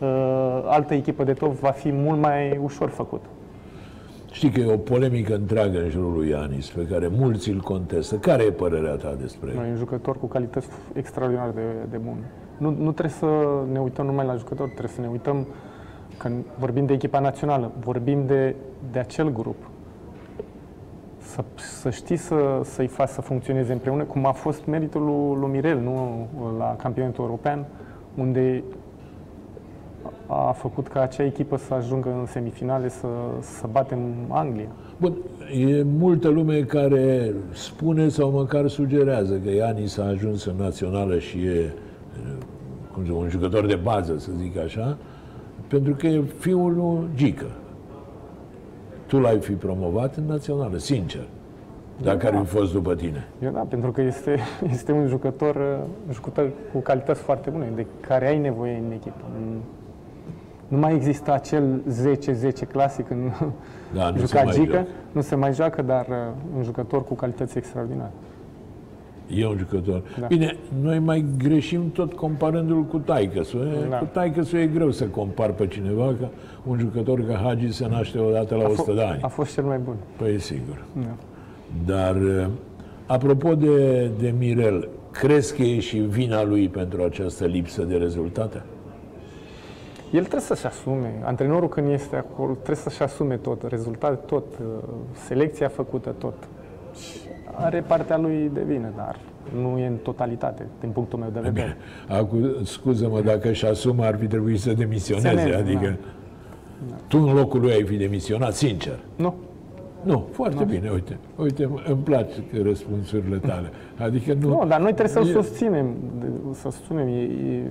uh, altă echipă de top va fi mult mai ușor făcut. Știi că e o polemică întreagă în jurul lui Ianis, pe care mulți îl contestă. Care e părerea ta despre el? E un jucător cu calități extraordinar de, de bun. Nu, nu trebuie să ne uităm numai la jucători, trebuie să ne uităm când vorbim de echipa națională, vorbim de, de acel grup. Să, să știi să, să-i faci să funcționeze împreună, cum a fost meritul lui, lui Mirel, nu la campionatul european, unde a făcut ca acea echipă să ajungă în semifinale, să, să batem Anglia. Bun, e multă lume care spune sau măcar sugerează că Ianis a ajuns în națională și e cum zic, un jucător de bază, să zic așa, pentru că e fiul lui Gică. Tu l-ai fi promovat în națională, sincer, dacă da. ar fi fost după tine. Eu da, pentru că este, (laughs) este un jucător, un jucător cu calități foarte bune, de care ai nevoie în echipă. Nu mai există acel 10-10 clasic în Da, nu se juca mai Gică, joacă. nu se mai joacă, dar uh, un jucător cu calități extraordinare. E un jucător. Da. Bine, noi mai greșim tot comparându-l cu taică Da. Cu taică e greu să compar pe cineva, că un jucător ca Hagi se naște odată la A, 100 de f- ani. a fost cel mai bun. Păi e sigur. Da. Dar, eh, apropo de, de Mirel, crezi că e și vina lui pentru această lipsă de rezultate? El trebuie să-și asume, antrenorul când este acolo, trebuie să-și asume tot, rezultate tot, uh, selecția făcută tot. Și are partea lui de vină, dar nu e în totalitate, din punctul meu de vedere. Acum, scuză-mă, dacă își asumă, ar fi trebuit să demisioneze. Semneze, adică, tu în locul lui ai fi demisionat, sincer. Nu, Nu, foarte bine, uite. Uite, îmi place că răspunsurile tale. Adică nu... nu, dar noi trebuie să-l E- susținem, de- să susținem. E, e,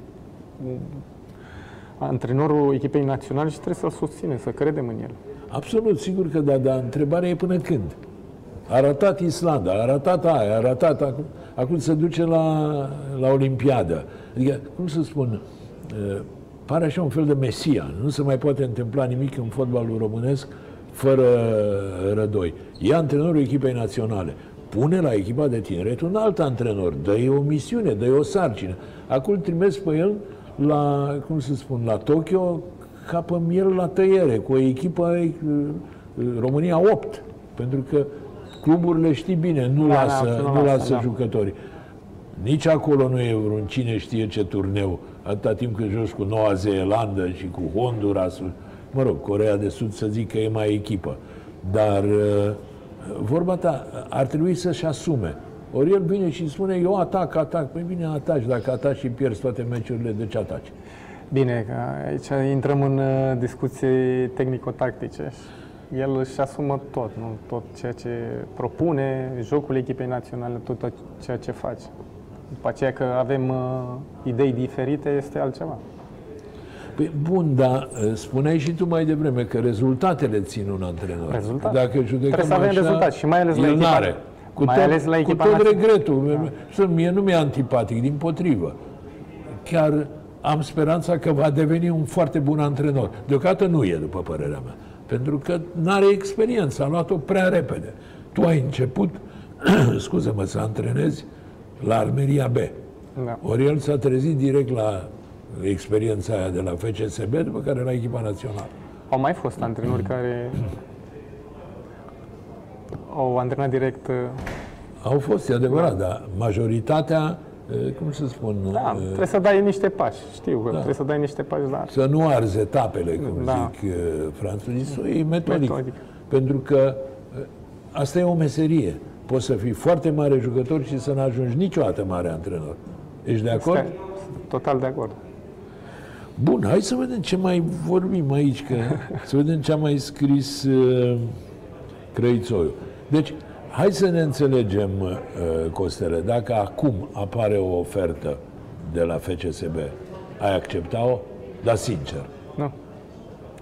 antrenorul echipei naționale și trebuie să-l susținem, să credem în el. Absolut, sigur că da, dar întrebarea e până când. A ratat Islanda, a ratat aia, a ratat acum, acum se duce la, la Olimpiadă. Adică, cum să spun, uh, pare așa un fel de mesia. Nu se mai poate întâmpla nimic în fotbalul românesc fără rădoi. E antrenorul echipei naționale. Pune la echipa de tineret un alt antrenor, dă-i o misiune, dă-i o sarcină. Acum îl trimis pe el la, cum să spun, la Tokyo ca pe miel la tăiere, cu o echipă eh, România 8. Pentru că cluburile știi bine, nu Da, da, lasă, absolut, nu lasă, lasă da. jucătorii. Nici acolo nu e vreun cine știe ce turneu, atâta timp cât joci cu Noua Zeelandă și cu Honduras, mă rog, Corea de Sud să zic că e mai echipă. Dar uh, vorba ta, ar trebui să-și asume. Ori el vine și spune, eu atac, atac. Păi bine, ataci. Dacă ataci și pierzi toate meciurile, de ce ataci? Bine, că aici intrăm în uh, discuții tehnico-tactice. El își asumă tot, nu? tot ceea ce propune, jocul echipei naționale, tot ceea ce face. După aceea că avem uh, idei diferite este altceva. Păi, bun, dar uh, spuneai și tu mai devreme că rezultatele țin un antrenor. Rezultate. Dacă judecăm Trebuie să avem așa, rezultate și mai ales la el echipa- n-are. Cu mai tot, ales la echipa cu tot națională. regretul. Da. Mie nu mi-e antipatic, din potrivă. Chiar am speranța că va deveni un foarte bun antrenor. Deocamdată nu e, după părerea mea. Pentru că nu are experiență, a luat-o prea repede. Tu ai început, (clears throat) scuză-mă, să antrenezi la Armeria B. Da. Ori el s-a trezit direct la experiența aia de la FCSB, după care la echipa națională. Au mai fost antrenori (clears throat) care au antrenat direct. uh, Au fost, e adevărat, dar majoritatea, eh, cum să spun, Da, eh, trebuie să dai niște pași. Știu că trebuie să dai niște pași, dar să nu arzi etapele, cum Da. zic eh, franțuzii, să o iei metodic. Metodic. Pentru că eh, asta e o meserie. Poți să fii foarte mare jucător și să nu ajungi niciodată mare antrenor. Ești de acord? stai, total de acord. Bun, hai să vedem ce mai vorbim aici, că (laughs) să vedem ce a mai scris uh, Crăițoiu. Deci, hai să ne înțelegem, uh, Costele, dacă acum apare o ofertă de la FCSB, ai accepta-o? Dar sincer. Nu.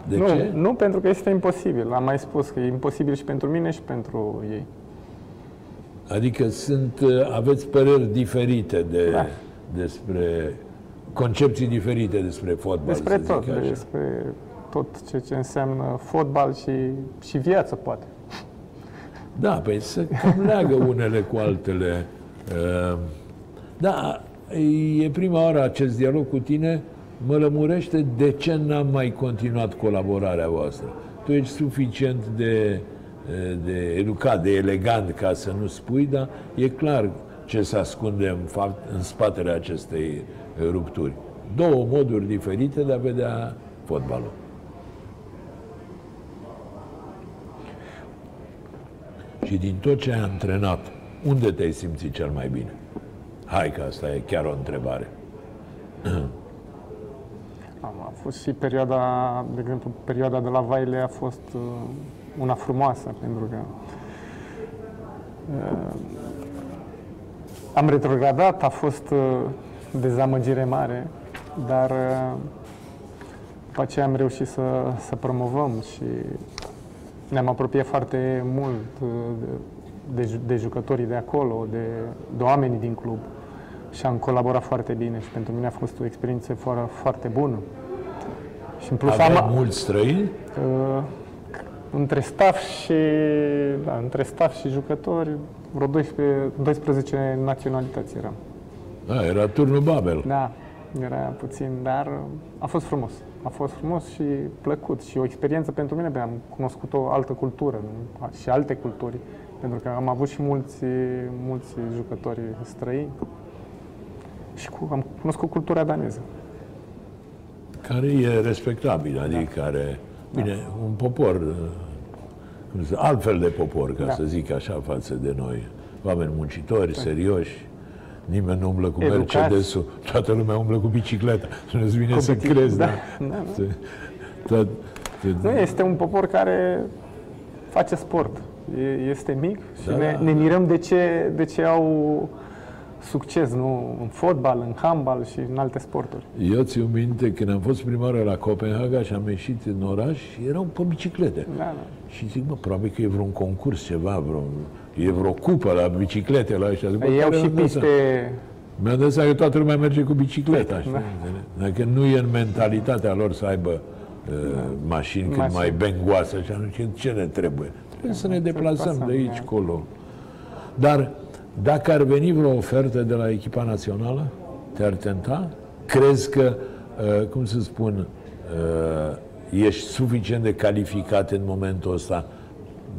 De nu, ce? nu pentru că este imposibil. Am mai spus că e imposibil și pentru mine și pentru ei. Adică sunt, uh, aveți păreri diferite de, Da. despre concepții diferite despre fotbal. Despre să tot, zic așa. despre tot ce, ce înseamnă fotbal și, și viață, poate. Da, păi se cam leagă unele cu altele. Uh, Da, e prima oară acest dialog cu tine, mă lămurește de ce n-am mai continuat colaborarea voastră. Tu ești suficient de, de educat, de elegant ca să nu spui, dar e clar ce se ascunde în, fapt, în spatele acestei rupturi. Două moduri diferite de a vedea fotbalul. Și din tot ce ai antrenat, unde te-ai simțit cel mai bine? Hai că asta e chiar o întrebare. (clears throat) Am, a fost și perioada, de exemplu, perioada de la Vaile a fost uh, una frumoasă, pentru că uh, am retrogradat, a fost uh, dezamăgire mare, dar uh, după aceea am reușit să, să promovăm și ne-am apropiat foarte mult uh, de, de, ju- de jucătorii de acolo, de, de oamenii din club și am colaborat foarte bine și pentru mine a fost o experiență foarte, foarte bună. Și în plus Aveai am, mulți străini? uh, între staff și da, între staff și jucători vreo 12, 12 naționalități eram. Da, era turnul Babel. Da, era puțin, dar uh, a fost frumos. A fost frumos și plăcut și o experiență pentru mine, pentru că am cunoscut o altă cultură nu? și alte culturi, pentru că am avut și mulți, mulți jucători străini și cu, am cunoscut cultura daneză. Care e respectabil, adică care... Bine, un popor, uh, cum să zic, altfel de popor, ca Da. să zic așa, față de noi. Oameni muncitori, serioși, nimeni nu umblă cu Educați. Mercedesul, toată lumea umblă cu bicicleta. Nu-ți vine Cu să bici- crezi, da, da? da, da. Te- tot- te- Nu, este un popor care face sport. E, este mic și Da, ne, da. ne mirăm de ce, de ce au succes, nu? În fotbal, în handbal și în alte sporturi. Eu ți-o minte când am fost primară la Copenhaga și am ieșit în oraș și erau pe biciclete. Da, da. Și zic, mă, probabil că e vreun concurs ceva, vreo, e vreo cupă la biciclete la ăștia. Zic, bă, Ei au care și mi-am dat seama. piste Mi-am dat seama că toată lumea merge cu bicicleta. Știi? Da. Dacă nu e în mentalitatea lor să aibă uh, mașini cât Mașini. mai bengoase și atunci ce ne trebuie? Trebuie să ne deplasăm deplasăm, de aici, da. colo. Dar dacă ar veni vreo ofertă de la echipa națională, te-ar tenta? Crezi că, uh, cum să spun, uh, ești suficient de calificat în momentul ăsta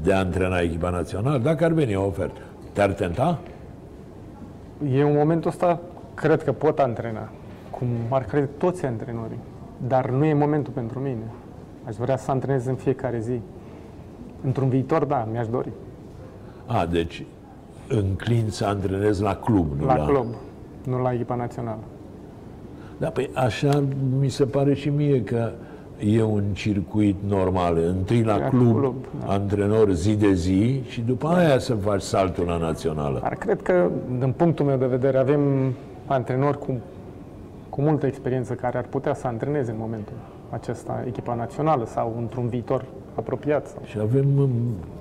de a antrena echipa națională? Dacă ar veni o ofertă, te-ar tenta? Eu în momentul ăsta cred că pot antrena, cum ar crede toți antrenorii, dar nu e momentul pentru mine. Aș vrea să antrenez în fiecare zi. Într-un viitor, da, mi-aș dori. A, deci înclin să antrenezi la club, nu La club, nu la echipa națională. Da, păi așa mi se pare și mie că e un circuit normal. Întâi la La club, club, da. antrenor zi de zi și după aia să faci saltul la națională. Dar cred că, din punctul meu de vedere, avem antrenori cu, cu multă experiență care ar putea să antreneze în momentul acesta echipa națională sau într-un viitor apropiat. Sau... Și avem,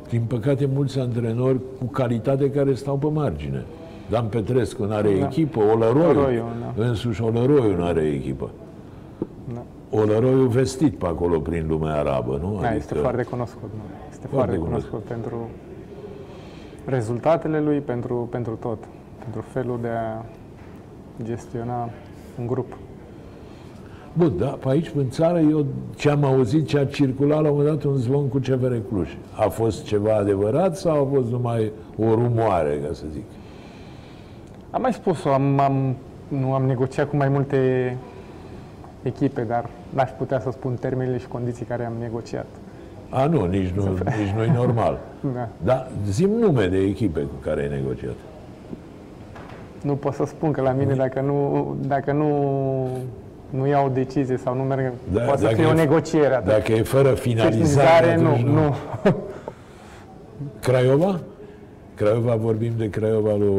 din păcate, mulți antrenori cu calitate care stau pe margine. Dan Petrescu nu are Da. echipă, Olăroiu, Olăroiu, da. însuși Olăroiu nu are echipă. Da. Olăroiu vestit pe acolo prin lumea arabă, nu? Da, este foarte cunoscut. Nu? Este Foarte foarte, cunoscut. cunoscut pentru rezultatele lui, pentru, pentru tot. Pentru felul de a gestiona un grup. Bun, da, pe aici, în țară, eu ce am auzit, ce a circulat la un moment dat un zvon cu CFR Cluj. A fost ceva adevărat sau a fost numai o rumoare, ca să zic? Am mai spus-o, am, am, nu am negociat cu mai multe echipe, dar n-aș putea să spun termenele și condiții care am negociat. A, nu, nici nu, nici nu e normal. (laughs) Da. Da, zim nume de echipe cu care ai negociat. Nu pot să spun că la mine dacă nu, dacă nu, nu iau o decizie sau nu merg, Da, poate să dacă fie e- o negociere. atunci. Dacă e fără finalizare, Finalizare, nu, atunci nu. Craiova? Craiova, vorbim de Craiova lui,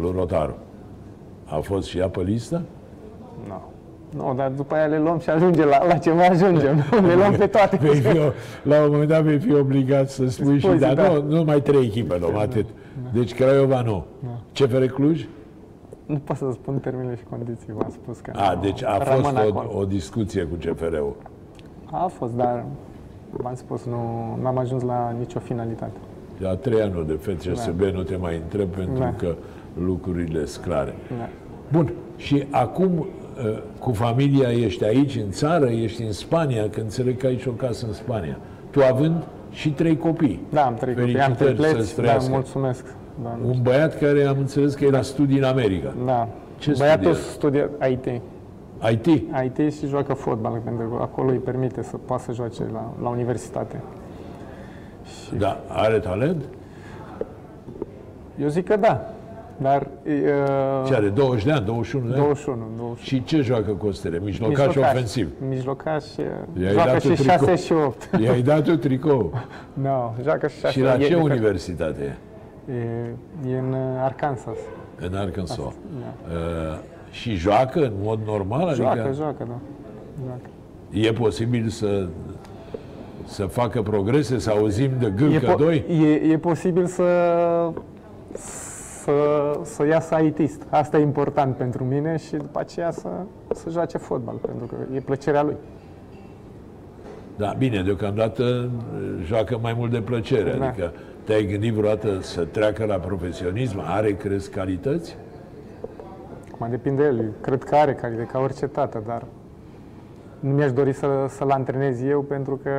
lui Rotaru. A fost și ea pe listă? Nu. Nu, dar după aia le luăm și ajunge la, la ceva ajungem. (laughs) le luăm pe toate. Vei fi, o- la un moment dat vei fi obligat să spui și, Spui, da, da. nu, nu mai trei echipe luăm, atât. Deci Craiova nu. CFR Cluj? Nu pot să spun termenele și condiții, v-am spus că A, nu, deci a rămân fost acolo. o, o discuție cu CFR-ul. A fost, dar v-am spus, nu am ajuns la nicio finalitate. La trei anuri de FCSB nu te mai întreb pentru Da. că lucrurile sunt clare. Da. Bun, și acum uh, cu familia ești aici în țară, ești în Spania, că înțeleg că ai și o casă în Spania. Tu având și trei copii. Da, am trei copii, am Felicitări tripleți, să-ți da, trăiască. mulțumesc. Da, Un băiat care am înțeles că era studii în America. da. Ce Băiatul studiază? studia IT. IT? IT și joacă fotbal, pentru că acolo îi permite să poată să joace la, la universitate. Da, are talent? Eu zic că da, dar... Uh, Ce are? 20 de ani, 21 de ani? 21, 21. Și ce joacă Costere? Mijlocaș, ofensiv. Mijlocaș, I-ai joacă dat și un tricou. 6 și 8. (laughs) I-ai dat un tricou. (laughs) no, joacă și 6 Și la e ce diferit. universitate e? E, e în uh, Arkansas. În Arkansas. Da. Uh, și joacă în mod normal? Joacă, adică joacă, da. Joacă. e posibil să, să facă progrese, să auzim de E, Gâlcă po- 2? e, e posibil să, să, să iasă ITist. Asta e important pentru mine și după aceea să, să joace fotbal, pentru că e plăcerea lui. Da, bine, deocamdată uh, joacă mai mult de plăcere. Da. Adică te-ai gândit vreodată să treacă la profesionism? Are, crezi, calități? Acum depinde de el. Cred că are calitate, ca orice tată, dar nu mi-aș dori să, să-l antrenez eu pentru că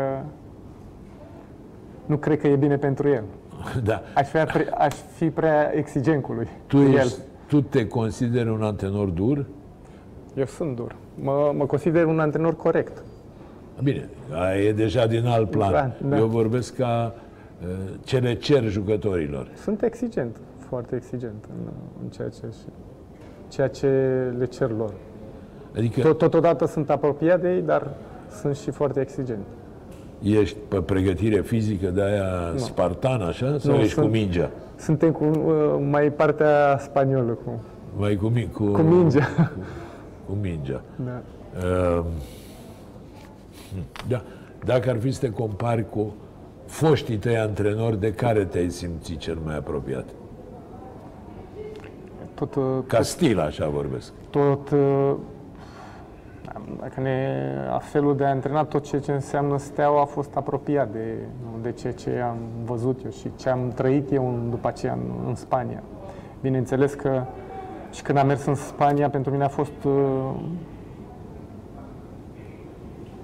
nu cred că e bine pentru el. (laughs) Da. Aș fi, pre, aș fi prea exigent cu lui. Tu, cu el. ești, tu te consideri un antenor dur? Eu sunt dur. Mă, mă consider un antrenor corect. Bine, aia e deja din alt plan. Da, da. Eu vorbesc ca uh, ce le cer jucătorilor. Sunt exigent, foarte exigent în, în ceea, ce, ceea ce le cer lor. Adică Tot, totodată sunt apropiat de ei, dar sunt și foarte exigent. Ești pe pregătire fizică de aia spartană, așa? Sau Nu, ești sunt- cu mingea? Suntem cu uh, mai partea spaniolă, cu, Mai cu, mi- cu, cu mingea. Cu mingea. Da. Uh, da. Dacă ar fi să te compari cu foștii tăi antrenori, de care te-ai simțit cel mai apropiat? Tot, uh, Ca stil, așa vorbesc. tot uh, dacă ne, a felul de a antrena tot ceea ce înseamnă steaua a fost apropiat de, de ceea ce am văzut eu și ce am trăit eu în, după aceea în, în Spania. Bineînțeles că și când am mers în Spania, pentru mine a fost uh,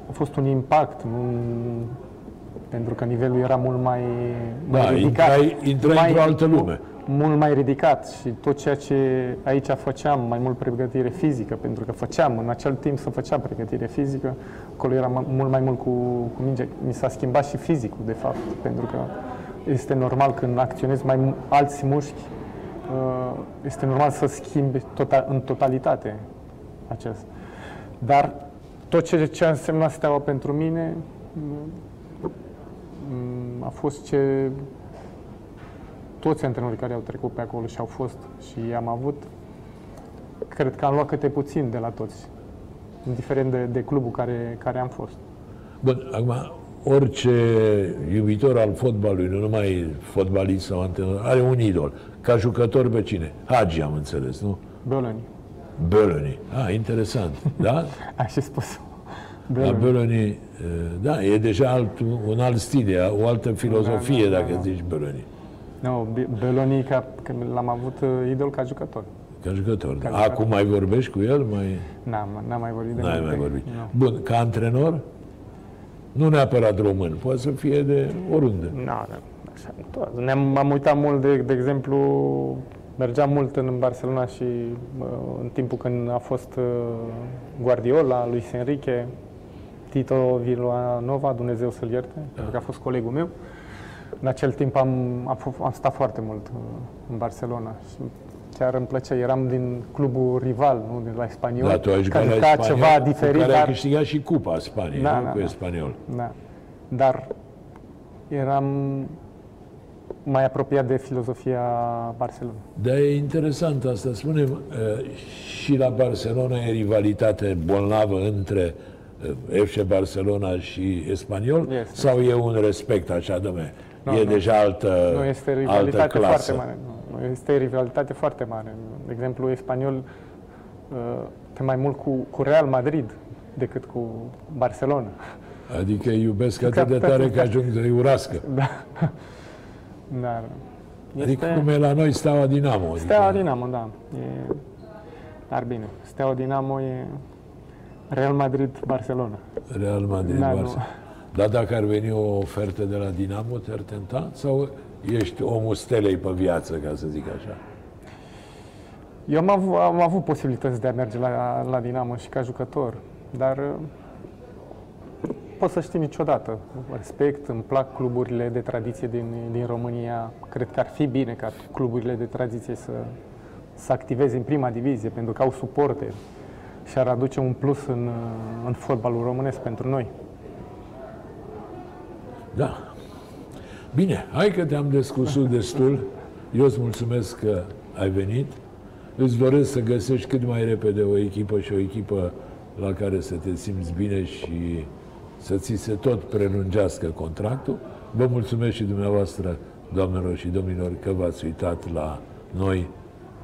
a fost un impact, un, pentru că nivelul era mult mai, mai Da, ridicat. intrai, intrai mai, într-o altă lume. Mult mai ridicat și tot ceea ce aici făceam, mai mult pregătire fizică, pentru că făceam, în acel timp să făceam pregătire fizică, acolo era ma- mult mai mult cu, cu minge. Mi s-a schimbat și fizicul, de fapt, pentru că este normal când acționezi mai mu- alți mușchi, uh, este normal să schimbi tota, în totalitate acest. Dar tot ce, ce a însemnat steaua pentru mine mm, a fost ce toți antrenorii care au trecut pe acolo și au fost și am avut, cred că am luat câte puțin de la toți, indiferent de, de clubul care, care am fost. Bun, acum, orice iubitor al fotbalului, nu numai fotbalist sau antrenor, are un idol. Ca jucător pe cine? Hagi, am înțeles, nu? Bölöni. Bölöni. Ah, interesant. Da? (laughs) Ai și spus La Bölöni. Bölöni, da, e deja alt, un alt stil, e o altă filozofie, Da, da, da, dacă da. zici Bölöni. Nu, no, Bölöni, ca, că l-am avut uh, idol ca jucător. Ca jucător. Ca da. jucător. Acum mai vorbești cu el? Mai... N-am, n-am mai vorbit de N-ai multe. mai vorbit. Nu. Bun, ca antrenor? Nu neapărat român, poate să fie de oriunde. Nu, nu, așa, tot. Ne-am, am uitat mult, de, de exemplu, mergeam mult în Barcelona și uh, în timpul când a fost uh, Guardiola, Luis Enrique, Tito Villanova, Dumnezeu să-l ierte, pentru că a fost colegul meu. În acel timp am, am, f- am stat foarte mult uh, în Barcelona și chiar îmi plăcea. Eram din clubul rival, nu de la Spaniol, Da, tu ai jucat care la juca Spaniol, ceva cu diferit, care ai dar câștigat și Cupa Spaniei, Da, nu? da, cu da. Espaniol. Da. Dar eram mai apropiat de filozofia Barcelona. Dar e interesant asta. Spunem, uh, și la Barcelona e rivalitate bolnavă între uh, FC Barcelona și Espanyol? Este. Sau e un respect așa, domne? Nu, e nu. deja altă, Nu este altă rivalitate clasă. foarte mare. Nu, este rivalitate foarte mare. De exemplu, Espanyol uh, pe mai mult cu, cu Real Madrid decât cu Barcelona. Adică iubesc atât de tare că ajung să-i urască. (laughs) Da. Dar Adică cum e la noi Steaua Dinamo. Adică, Steaua Dinamo, da. E... Dar bine, Steaua Dinamo e Real Madrid-Barcelona. Real Madrid, Da, da, nu. Dar dacă ar veni o ofertă de la Dinamo, te-ar tenta? Sau ești omul stelei pe viață, ca să zic așa? Eu am avut, am avut posibilități de a merge la, la Dinamo și ca jucător, dar uh, pot să știi niciodată. Respect, îmi plac cluburile de tradiție din, din România. Cred că ar fi bine ca cluburile de tradiție să, să activeze în prima divizie, pentru că au suporte și ar aduce un plus în, uh, în fotbalul românesc pentru noi. Da. Bine, hai că te-am descusut destul. Eu îți mulțumesc că ai venit. Îți doresc să găsești cât mai repede o echipă și o echipă la care să te simți bine și să ți se tot prelungească contractul. Vă mulțumesc și dumneavoastră, doamnelor și domnilor, că v-ați uitat la noi.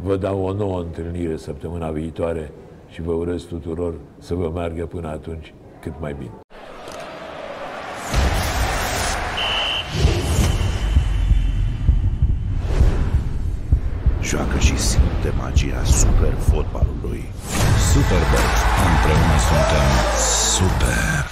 Vă dau o nouă întâlnire săptămâna viitoare și vă urez tuturor să vă meargă până atunci cât mai bine. Și simte magia super fotbalului. Superbox. Împreună suntem Super!